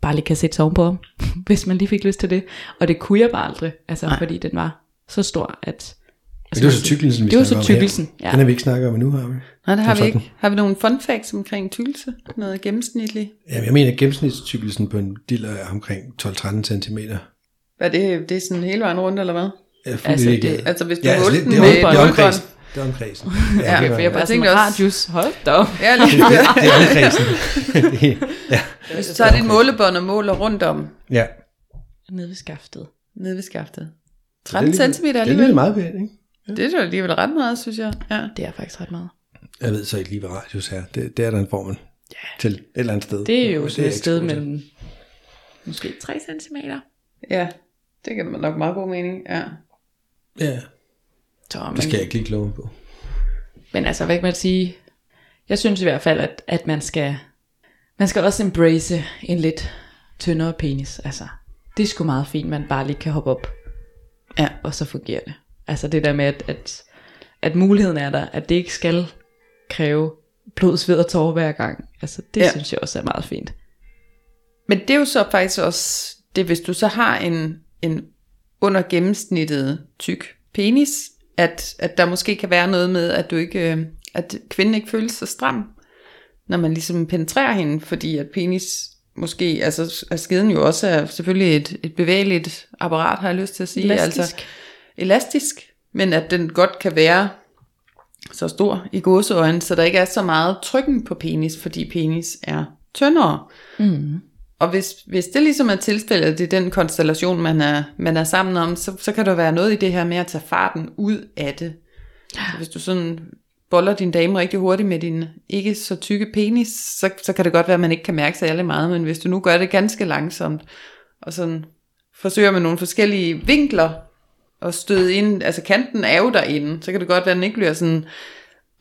bare lige kan sætte sig ovenpå, [LAUGHS] hvis man lige fik lyst til det. Og det kunne jeg bare aldrig, altså Nej. fordi den var så stor, at... Men det var så tykkelsen, vi Det var så tykkelsen, ja. Den har vi ikke snakket om endnu, har vi? Nej, det har vi ikke. Har vi nogle fun facts omkring tykkelse? Noget gennemsnitligt? Jamen, jeg mener, at gennemsnitstykkelsen på en diller er omkring 12-13 cm. Hvad er det? Det er sådan hele vejen rundt, eller hvad? Ja, Altså, det- Altså hvis du ja, ja, altså, det, den det, med er, det er omkredsen. Det er omkredsen. [LAUGHS] Ja, det for jeg bare Bare tænkte også... radius, hold da op. Ja, lige, [LAUGHS] det, det er omkredsen. Det- [LAUGHS] ja. Hvis du tager dit målebånd og måler rundt om, ja. Nede ved skaftet. nede ved skaftet. Det er 13 alligevel- cm Det er alligevel. alligevel meget pænt, ikke? Det er jo alligevel ret meget, synes jeg. Ja. Det er faktisk ret meget. Jeg ved så ikke lige, hvad radius er. Det, det er der en formel til et eller andet sted. Det er jo sådan et sted mellem måske 3 cm. ja, det kan man nok meget god mening. Ja. Ja, Så, det skal jeg ikke lige kloge på. Men altså, hvad kan man sige? Jeg synes i hvert fald, at, at man skal man skal også embrace en lidt tyndere penis. Altså, det er sgu meget fint, man bare lige kan hoppe op, Ja. og så fungerer det. Altså det der med, at, at, at muligheden er der, at det ikke skal kræve blod, sved og tårer hver gang. Altså det Ja. synes jeg også er meget fint. Men det er jo så faktisk også, det hvis du så har en, en under gennemsnittet tyk penis, at, at der måske kan være noget med, at du ikke, øh, at kvinden ikke føles så stram, når man ligesom penetrerer hende, fordi at penis måske, altså at skeden jo også er selvfølgelig et, et bevægeligt apparat, har jeg lyst til at sige. Elastisk. Altså, elastisk, men at den godt kan være så stor i gåseøjne, så der ikke er så meget trykken på penis, fordi penis er tyndere. Mm. Og hvis, hvis det ligesom er tilfældet, det er den konstellation, man er, man er sammen om, så, så kan der være noget i det her med at tage farten ud af det. Så hvis du sådan boller din dame rigtig hurtigt med din ikke så tykke penis, så, så kan det godt være, at man ikke kan mærke sig alle meget, men hvis du nu gør det ganske langsomt, og sådan forsøger med nogle forskellige vinkler at støde ind, altså kanten er jo derinde, så kan det godt være, at den ikke bliver sådan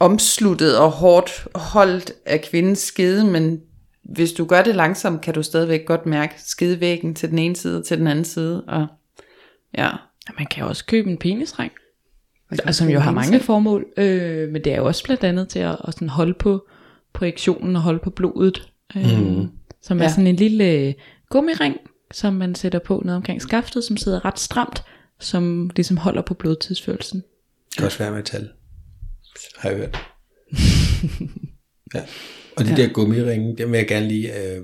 omsluttet og hårdt holdt af kvindens skede, men hvis du gør det langsomt, kan du stadigvæk godt mærke skedevæggen til den ene side og til den anden side. Og ja, Og man kan også købe en penisring, kan som jo har mange formål, øh, men det er jo også blandt andet til at, at sådan holde på projektionen og holde på blodet, øh, mm. som er Ja. sådan en lille gummiring, som man sætter på ned omkring skaftet, som sidder ret stramt, som ligesom holder på blodtidsfølelsen. Det kan også være metal. Har jeg hørt. [LAUGHS] ja. Og de ja. der gummiringe, dem vil jeg gerne lige øh,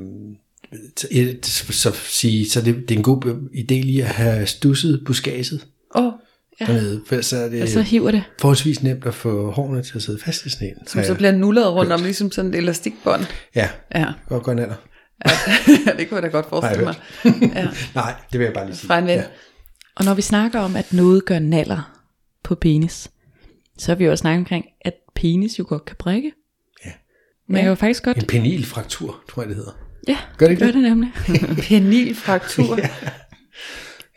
så, så sige, så det, det er en god idé lige at have stusset buskaget Åh, oh, Ja. dernede, for så er det Og så hiver det. forholdsvis nemt at få hårene til at sidde fast i sådan en. som så jeg bliver nullet rundt om, ligesom sådan et elastikbånd. Ja, Ja, godt gå alder. [LAUGHS] det kunne jeg da godt forestille mig. Ja, [LAUGHS] Nej, det vil jeg bare lige sige. fra en ven. Ja. Og når vi snakker om, at noget gør naller på penis, så har vi jo også snakket omkring, at penis jo godt kan brække. Ja. Man kan jo faktisk godt... En penilfraktur, tror jeg det hedder. Ja, Gør det ikke gør det? det nemlig. [LAUGHS] Penilfraktur. [LAUGHS]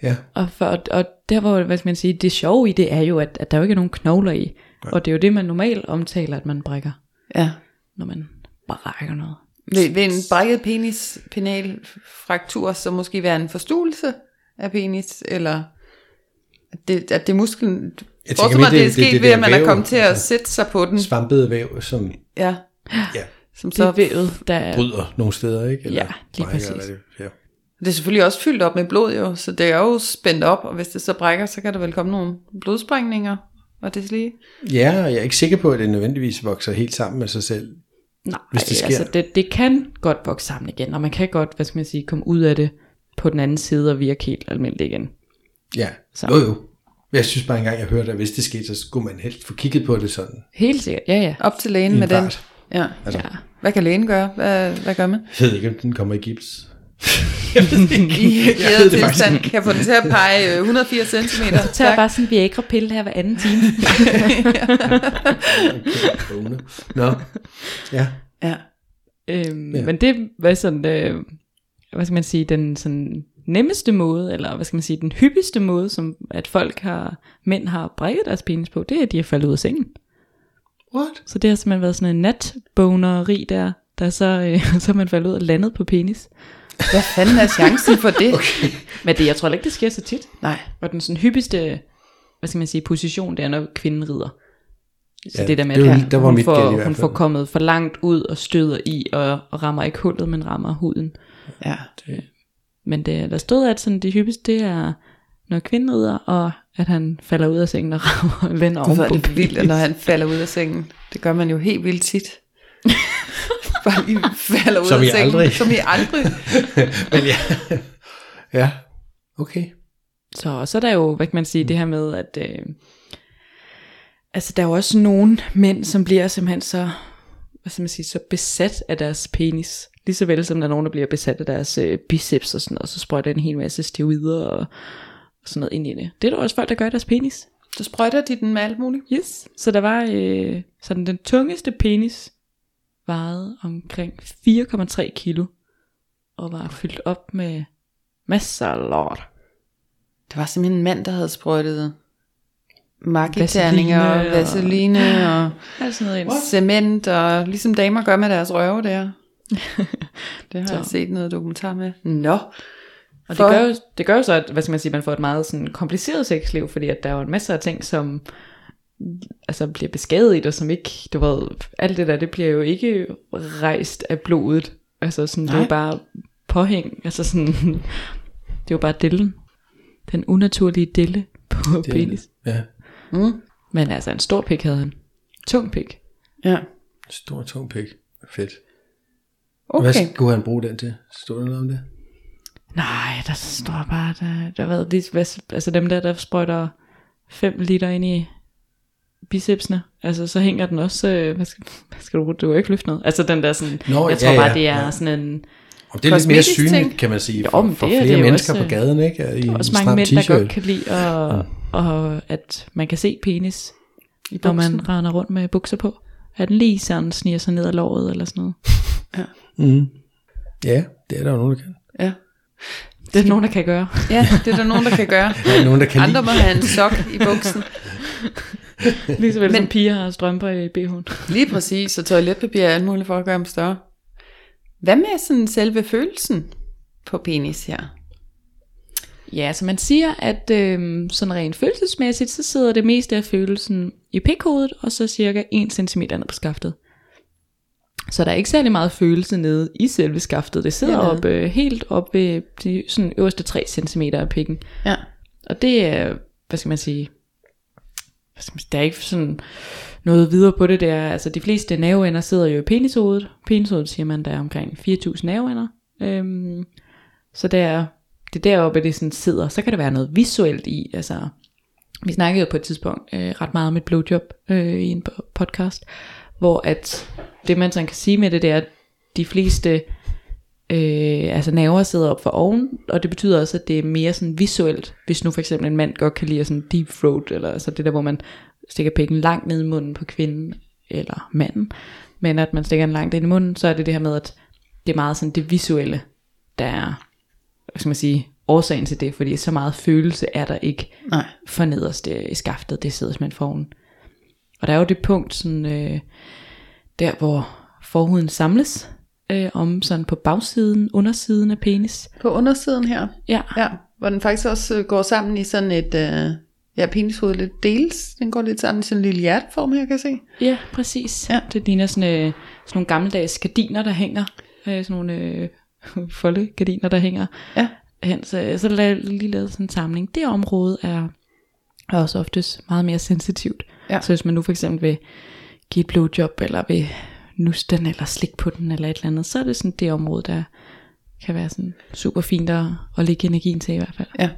Ja. Og, for, og der hvor, hvad skal man sige, det sjove i det er jo, at, at der jo ikke er nogen knogler i. Og det er jo det, man normalt omtaler, at man brækker, ja. når man brækker noget. Vil, vil en brækket penis, penalfraktur så måske være en forstuelse af penis, eller at det, at det er musklen... Jeg mere, mig, det, det er sket det, det ved, der at man er væv, kommet til at altså, sætte sig på den. Svampede væv, som Ja, ja, som Det så er vævet, der er... bryder nogle steder, ikke? Ja, lige brækker, præcis. eller det- Ja. Det er selvfølgelig også fyldt op med blod jo, så det er jo spændt op, og hvis det så brækker, så kan der vel komme nogle blodsprængninger og det lige. ja, og jeg er ikke sikker på, at det nødvendigvis vokser helt sammen med sig selv. Nej, hvis det sker. altså det, det kan godt vokse sammen igen, og man kan godt, hvad skal man sige, komme ud af det på den anden side og virke helt almindeligt igen. Ja, Så. jo jo. Jeg synes bare engang, jeg hørte, at hvis det skete, så skulle man helst få kigget på det sådan. Helt sikkert, ja ja. Op til lægen I en med den. Ja. Altså, ja. Hvad kan lægen gøre? Hvad, hvad gør man? Jeg ved ikke, om den kommer i gips. [LAUGHS] I det faktisk tilstand kan jeg få den til at pege øh, 180 cm. Så tager jeg bare sådan en Viagra-pille her hver anden time. [LAUGHS] Nå, ja. Ja. øhm, Ja. ja. Men det var sådan, øh, hvad skal man sige, den sådan nemmeste måde, eller hvad skal man sige, den hyppigste måde, som at folk har, mænd har brækket deres penis på, det er, at de er faldet ud af sengen. What? Så det har simpelthen været sådan en natboneri der, der så, øh, [LAUGHS] så er man faldet ud og landet på penis. Hvad fanden er chancen for det? [LAUGHS] Okay. Men det, jeg tror ikke, det sker så tit. Nej. Og den sådan hyppigste, hvad skal man sige, position, det er, når kvinden rider. Så Ja, det der med, det at var- hun, der var hun, mit får, hvert hun får kommet for langt ud og støder i, og, og rammer ikke hullet, men rammer huden. Ja. Men det, der stod, at sådan, det hyppigste, det er, når kvinden rider, og at han falder ud af sengen og rammer og vender Hvor oven er på det vildt, når han falder ud af sengen. Det gør man jo helt vildt tit. [LAUGHS] Bare lige falder ud Som af I sengen. aldrig. Som I aldrig. [LAUGHS] Men ja. ja, okay. Så, så er der jo, hvad kan man sige, det her med, at øh, altså der er jo også nogle mænd, som bliver simpelthen så, hvad skal man sige, så besat af deres penis. Lige så vel som der er nogen, der bliver besat af deres øh, biceps og sådan noget, så sprøjter en hel masse steroider og, og sådan noget ind i det. Det er der også folk, der gør i deres penis. Så sprøjter de den med alt muligt. Yes. Så der var øh, sådan den tungeste penis vejede omkring 4,3 kilo og var fyldt op med masser af lort. Der var simpelthen en mand, der havde sprøjtet markiterninger og Vaseline og- og sådan noget ind. cement, og ligesom damer gør med deres røve der. Det har Så. jeg set noget dokumentar med. Nå. Og For- det gør, jo, det gør jo så, at hvad skal man sige, man får et meget sådan kompliceret sexliv, fordi at der er jo en masse af ting, som altså bliver beskadiget, og som ikke, du ved, alt det der, det bliver jo ikke rejst af blodet. Altså sådan, det er Nej. jo bare påhæng, altså sådan, [LAUGHS] det er jo bare dillen. Den unaturlige dille på Det penis. Ja, Mm. Men altså, en stor pik havde han. Tung pik. Ja. stor tung pik. Fedt. Okay. Hvad skulle han bruge den til? Stod der noget om det? Nej, der står bare, der, der lige, hvad- altså dem der, der sprøjter 5 liter ind i bicepsene, altså så hænger den også, øh, hvad skal, hvad skal du bruge, du kan jo ikke løfte noget. Altså den der sådan, Nå, jeg ja, tror bare, ja, det er ja. sådan en, Og det er lidt mere synligt, ting. kan man sige, Jo, for, for det er- flere det er jo mennesker også, på gaden, ikke? I en også stram mange mænd, der godt kan lide, og, og at man kan se penis, I når man render rundt med bukser på. At den lige sådan sniger sig ned ad låret, eller sådan noget. Mm. Ja, det er der jo nogen, der kan. Ja. Det er nogen, der kan gøre. ja, det er der nogen, der kan gøre. [LAUGHS] Der er nogen, der kan Andre lide. må have en sok i buksen. [LAUGHS] Lige så vel Men- som piger har strømper i BH'en. Lige præcis, og toiletpapir er alt muligt for at gøre dem større. Hvad med sådan selve følelsen på penis her? Ja, så man siger, at øh, sådan rent følelsesmæssigt, så sidder det meste af følelsen i pikhovedet, og så cirka 1 cm ned på skaftet. Så der er ikke særlig meget følelse nede i selve skaftet. Det sidder Hernede. op, øh, helt op ved de sådan øverste 3 cm af pikken. Ja. Og det er, hvad skal man sige, hvad skal man sige, der er ikke sådan noget videre på det der. Altså de fleste nerveender sidder jo i penishovedet. Penishovedet siger man, der er omkring 4.000 nerveender. Øhm, så der, det er deroppe, det sådan sidder. Så kan der være noget visuelt i. Altså, vi snakkede jo på et tidspunkt øh, ret meget om et blowjob øh, i en po- podcast, hvor at det man sådan kan sige med det, det er, at de fleste Øh, altså nerver sidder op for oven, og det betyder også, at det er mere sådan visuelt, hvis nu for eksempel en mand godt kan lide sådan deep throat, eller altså det der, hvor man stikker pikken langt ned i munden på kvinden, eller manden, men at man stikker den langt ind i munden, så er det det her med, at det er meget sådan det visuelle, der er, hvad skal man sige, årsagen til det, fordi så meget følelse er der ikke Nej. for nederst øh, i skaftet, det sidder man foran. Og der er jo det punkt, sådan, øh, der hvor forhuden samles, øh, om sådan på bagsiden, undersiden af penis. På undersiden her, Ja, ja, hvor den faktisk også øh, går sammen i sådan et, øh, ja, penishovedet lidt deles. Den går lidt sammen i sådan en lille hjerteform her, kan jeg se. ja præcis. Ja. Det ligner sådan, øh, sådan nogle gammeldags gardiner, der hænger. Øh, sådan nogle øh, [LAUGHS] foldegardiner, der hænger Ja. hen. Så, så der lige lavet sådan en samling. Det område er, er også oftest meget mere sensitivt. Ja. Så hvis man nu for eksempel vil give et blowjob, eller vil nusse den, eller slikke på den, eller et eller andet, så er det sådan det område, der kan være sådan super fint at, at lægge energien til i hvert fald. Ja.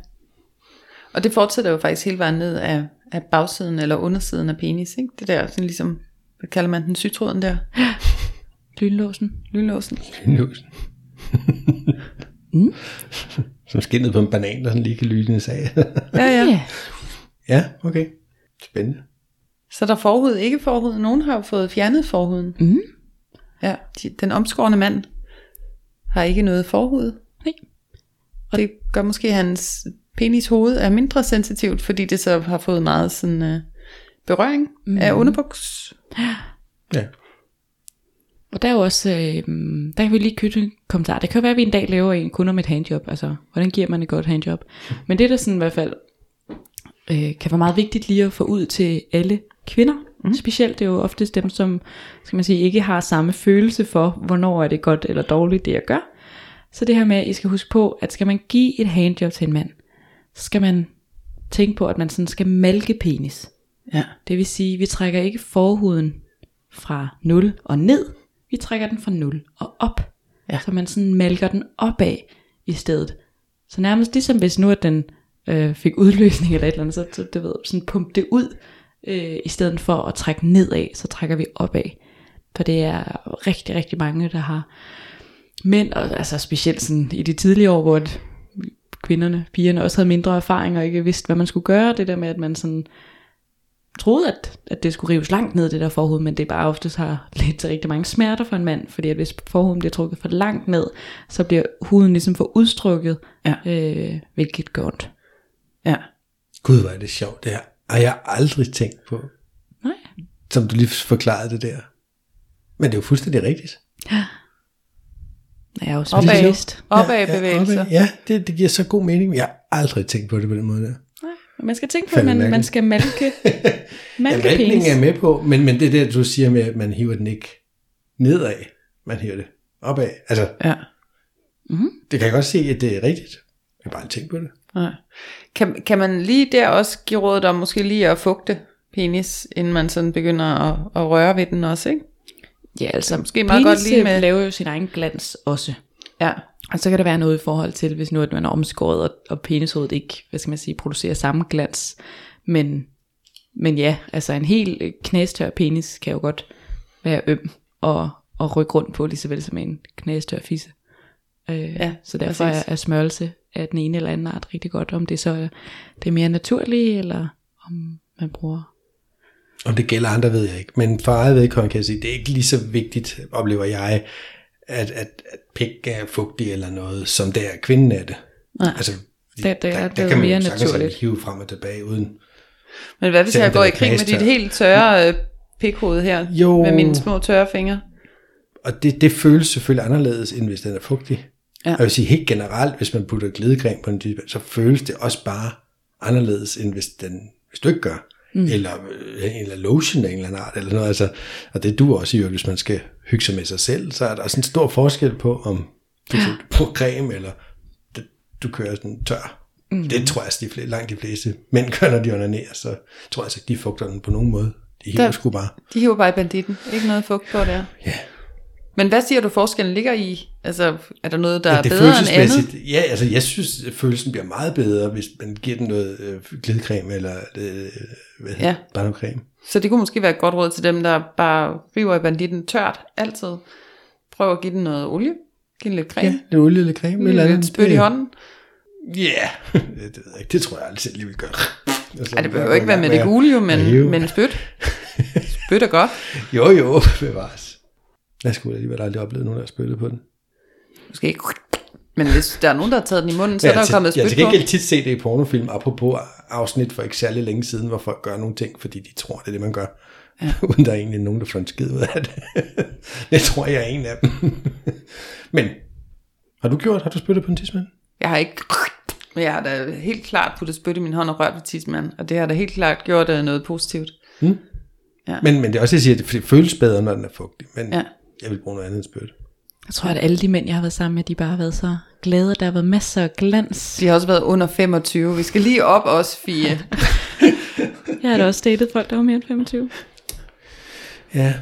Og det fortsætter jo faktisk hele vejen ned af, af bagsiden eller undersiden af penis, ikke? Det der, sådan ligesom, hvad kalder man den, sygtråden der? Lynlåsen. Lynlåsen. Lynlåsen. [LAUGHS] mm. Som skinnet på en banan, der sådan lige kan lyne af. Ja, ja. Ja. ja, okay. Spændende. Så der er forhud, ikke forhud. Nogen har jo fået fjernet forhuden. Mm. Ja, de, den omskårne mand har ikke noget forhud. Nej. Og det gør måske, at hans penishoved er mindre sensitivt, fordi det så har fået meget sådan uh, berøring mm. af underbuks. Ja. Og der er jo også, øh, der kan vi lige knytte en kommentar. Det kan jo være, at vi en dag laver en kun om et handjob. Altså, hvordan giver man et godt handjob? Men det der sådan i hvert fald øh, kan være meget vigtigt lige at få ud til alle kvinder. Mm. Specielt det er jo oftest dem, som skal man sige, ikke har samme følelse for, hvornår er det godt eller dårligt, det jeg gør. Så det her med, at I skal huske på, at skal man give et handjob til en mand, så skal man tænke på, at man sådan skal malke penis. Ja. Det vil sige, at vi trækker ikke forhuden fra 0 og ned, vi trækker den fra 0 og op. Ja. Så man sådan malker den opad i stedet. Så nærmest ligesom hvis nu at den øh, fik udløsning eller et eller andet, så, så det ved, sådan pump det ud, øh, i stedet for at trække nedad, så trækker vi opad. For det er rigtig, rigtig mange, der har mænd, og altså specielt sådan i de tidlige år, hvor at kvinderne, pigerne også havde mindre erfaring og ikke vidste, hvad man skulle gøre. Det der med, at man sådan troede, at, at det skulle rives langt ned, det der forhoved, men det bare oftest har ledt til rigtig mange smerter for en mand, fordi at hvis forhuden bliver trukket for langt ned, så bliver huden ligesom for udstrukket, Ja. øh, hvilket gør ondt. Ja. Gud, hvor er det sjovt. Det her har jeg aldrig tænkt på. Nej. Som du lige forklarede det der. Men det er jo fuldstændig rigtigt. Jeg er også Opad. Opad ja, bevægelser. opad. Ja, det, det giver så god mening. Jeg har aldrig tænkt på det på den måde der. Nej, man skal tænke på, at man, man skal malke, [LAUGHS] Ja, malke valgningen penis. er med på, men, men det der, du siger med, at man hiver den ikke nedad. Man hiver det opad. Altså, Ja. det kan jeg godt se, at det er rigtigt. Jeg har bare ikke tænkt på det. Nej. Kan, kan man lige der også give råd om måske lige at fugte penis, inden man sådan begynder at, at røre ved den også, ikke? Ja, altså Måske meget godt lige med- laver jo sin egen glans også. Ja. Og så kan der være noget i forhold til, hvis nu at man er omskåret, og, og penishovedet ikke, hvad skal man sige, producerer samme glans. Men, men ja, altså en helt øh, knæstør penis kan jo godt være øm og, og rykke rundt på, lige så vel som en knæstør fisse. Øh, Ja, så derfor er, præcis. er smørelse af den ene eller anden art rigtig godt, om det så er, det er mere naturligt, eller om man bruger... Om det gælder andre, ved jeg ikke. Men for eget vedkommende kan jeg sige, det er ikke lige så vigtigt, oplever jeg, at, at, at pik er fugtig eller noget, som det er kvinden er det. Nej. Altså, Det- det er der, blevet der kan man mere naturligt. hive frem og tilbage uden. Men hvad hvis jeg går i krig med dit helt tørre øh, pikhoved her, Jo. med mine små tørre fingre? Og det, det føles selvfølgelig anderledes, end hvis den er fugtig. Ja. Jeg vil sige helt generelt, hvis man putter glidecreme på en type, så føles det også bare anderledes, end hvis, den, hvis du ikke gør. Mm. Eller, øh, eller lotion af en eller anden art, eller noget. Altså, og det du også jo, hvis man skal hygge sig med sig selv, så er der også en stor forskel på, om du, ja. bruger creme, eller det, du kører sådan tør. Mm. Det tror jeg, at de fleste, langt de fleste mænd gør, når de onanerer, så tror jeg altså ikke, de fugter den på nogen måde. De hiver Der- sgu bare. De hiver bare i banditten. Ikke noget fugt på der. Ja. Men hvad siger du forskellen ligger i? Altså, er der noget, der Ja, er bedre end andet? Ja, altså jeg synes, at følelsen bliver meget bedre, hvis man giver den noget øh, glidecreme eller øh, hvad Ja. ja. bare noget creme. Så det kunne måske være et godt råd til dem, der bare river i banditten tørt altid. Prøv at give den noget olie. Giv lidt Ja, creme. lidt olie, lidt creme. eller Lidt andet. spyt i hånden. Ja, [LAUGHS] det, ved jeg ikke. det tror jeg aldrig selv lige vil gøre. Altså, Ej, det behøver ikke være med det gule jo, men, men spyt. [LAUGHS] Spyt er godt. Jo, jo, bevares. Jeg skulle alligevel aldrig opleve nogen, der har spyttet på den. Måske ikke. Men hvis der er nogen, der har taget den i munden, så er jeg der kommet til- Jeg har spyt på. gengæld tit set det i pornofilm, apropos afsnit for ikke særlig længe siden, hvor folk gør nogle ting, fordi de tror, det er det, man gør. Ja. [LAUGHS] Uden der er egentlig nogen, der får en skid ud af det. [LAUGHS] det tror jeg er en af dem. [LAUGHS] Men, har du gjort? Har du spyttet på en tidsmand? Jeg har ikke... Men jeg har da helt klart puttet spyt i min hånd og rørt ved tidsmanden. Og det har da helt klart gjort uh, noget positivt. Men, men det er også, jeg siger, at det føles bedre, når den er fugtig. Men Ja. Jeg vil bruge noget andet end spyt. Jeg tror, at alle de mænd, jeg har været sammen med, de bare har været så glade. Der har været masser af glans. De har også været under 25. Vi skal lige op os, Fie. [LAUGHS] Jeg har da også datet folk, der var mere end 25. Ja.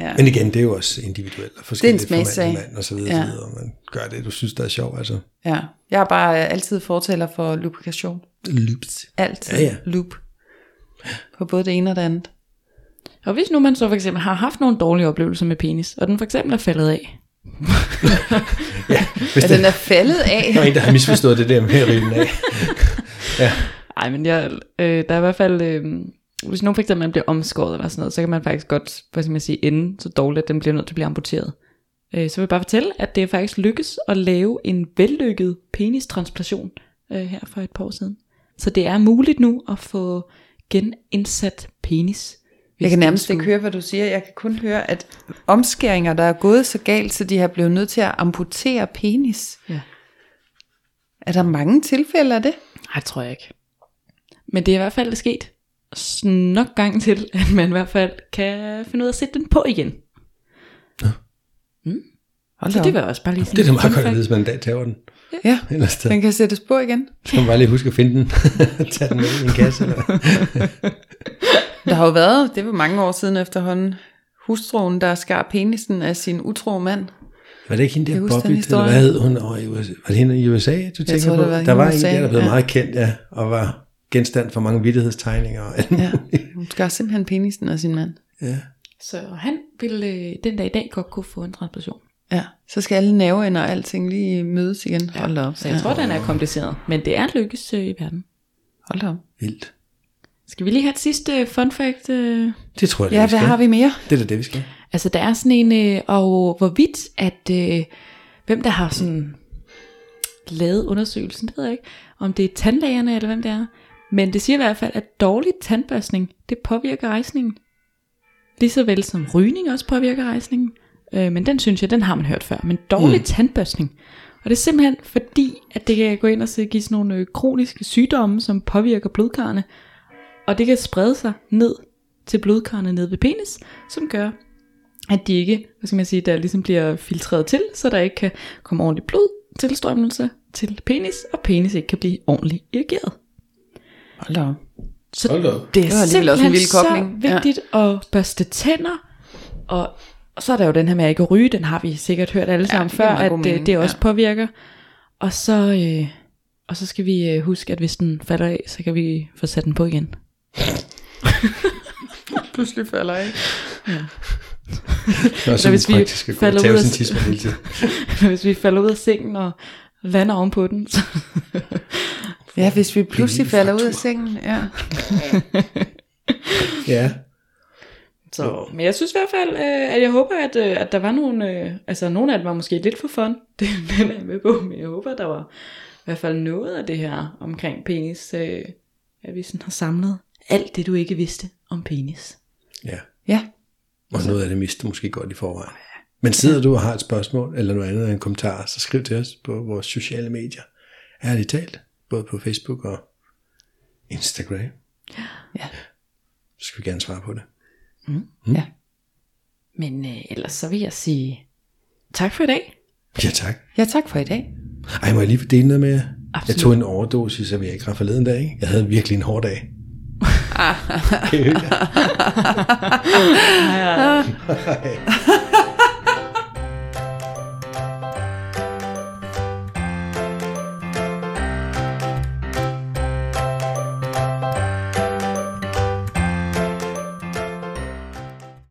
Ja. Men igen, det er jo også individuelt og forskelligt fra mand til smagssag. mand og så videre, Ja. så videre. Man gør det, du synes, der er sjovt. Altså, Ja. Jeg er bare altid fortaler for lubrikation. loops. Altid Ja, ja. loop. På både det ene og det andet. Og hvis nu man så for eksempel har haft nogle dårlige oplevelser med penis, og den for eksempel er faldet af, [LAUGHS] Hvis Ja, der den er faldet af. er en, der har misforstået det der med at rive den af. Ej, men jeg, øh, der er i hvert fald, øh, hvis nogen for eksempel bliver omskåret eller sådan noget, så kan man faktisk godt, skal man sige, ende så dårligt, at den bliver nødt til at blive amputeret. Øh, så vil jeg bare fortælle, at det er faktisk lykkes at lave en vellykket penistransplantation øh, her for et par år siden. Så det er muligt nu at få genindsat penis. Hvis Jeg kan det nærmest skulle- ikke høre, hvad du siger. Jeg kan kun høre, at omskæringer, der er gået så galt, så de har blevet nødt til at amputere penis. Ja. Er der mange tilfælde af det? Nej, det tror jeg ikke. Men det er i hvert fald sket nok gang til, at man i hvert fald kan finde ud af at sætte den på igen. Hold Så da det jeg også bare lige sige. Det er da meget godt at vide, hvis man en dag tager den. Ja, Ellers der, den kan sættes på igen. skal man bare lige huske at finde den. [LAUGHS] Tag den med i en kasse. Eller? [LAUGHS] Der har jo været, det var mange år siden efterhånden, hustruen, der skar penisen af sin utro mand. Var det ikke hende der Bobby, eller hvad hed hun over i USA? Var det hende i USA, du tænker tror, på? det var der var en der, der blev ja. meget kendt, ja, og var genstand for mange vittighedstegninger. Og Ja, hun skar simpelthen penisen af sin mand. ja. Så han ville øh, den dag i dag godt kunne få en transplantation. Ja, så skal alle nerveender og alting lige mødes igen. Hold da op. Så jeg tror, den er kompliceret. Men det er lykkes øh, i verden. Hold op. Vildt. Skal vi lige have et sidste fun fact? Øh? Det tror jeg, det, Ja, vi hvad skal. har vi mere? Det er da det, vi skal. Altså, der er sådan en, øh, og hvorvidt, at øh, hvem der har sådan lavet undersøgelsen, det ved jeg ikke, om det er tandlægerne eller hvem det er. Men det siger i hvert fald, at dårlig tandbørstning, det påvirker rejsningen. Lige så vel som rygning også påvirker rejsningen. Øh, men den synes jeg, den har man hørt før. Men dårlig mm. tandbørstning. Og det er simpelthen fordi, at det kan gå ind og give sådan nogle øh, kroniske sygdomme, som påvirker blodkarrene. Og det kan sprede sig ned til blodkarrene ned ved penis, som gør, at de ikke, hvad skal man sige, der ligesom bliver filtreret til, så der ikke kan komme ordentlig blodtilstrømmelse til penis, og penis ikke kan blive ordentligt irrigeret. Hold da. Så Hold da det er Det alligevel også en simpelthen vild så kobling. Ja. vigtigt at børste tænder, og, og så er der jo den her med at ikke ryge, den har vi sikkert hørt alle sammen giver før, at mening, det også ja. påvirker. Og så, øh, og så skal vi øh, huske, at hvis den falder af, så kan vi få sat den på igen. [LAUGHS] Pludselig falder jeg. Det er også hvis vi praktisk at falder ud af- sin tidsmand hele tiden. [LAUGHS] hvis vi falder ud af sengen og lander oven på den, så [LAUGHS] Ja, hvis vi pludselig falder ud af sengen. Ja. Ja. Så, men jeg synes i hvert fald, øh, at jeg håber, at, øh, at der var nogle, øh, altså nogle af dem var måske lidt for fun, det den er jeg med på, men jeg håber, at der var i hvert fald noget af det her omkring penis, øh, at vi sådan har samlet alt det, du ikke vidste om penis. ja. ja. Og noget af det mister måske godt i forvejen. Men sidder du og har et spørgsmål, eller noget andet en kommentar, så skriv til os på vores sociale medier. Ærligt talt. Både på Facebook og Instagram. Ja. Så skal vi gerne svare på det. ja. Men øh, ellers så vil jeg sige tak for i dag. Ja, tak. Ja, tak for i dag. Ej, må jeg lige dele noget med jer? Jeg Absolut. tog en overdosis af Viagra forleden dag. Ikke? Jeg havde virkelig en hård dag. Kan [LAUGHS] [LAUGHS] [LAUGHS]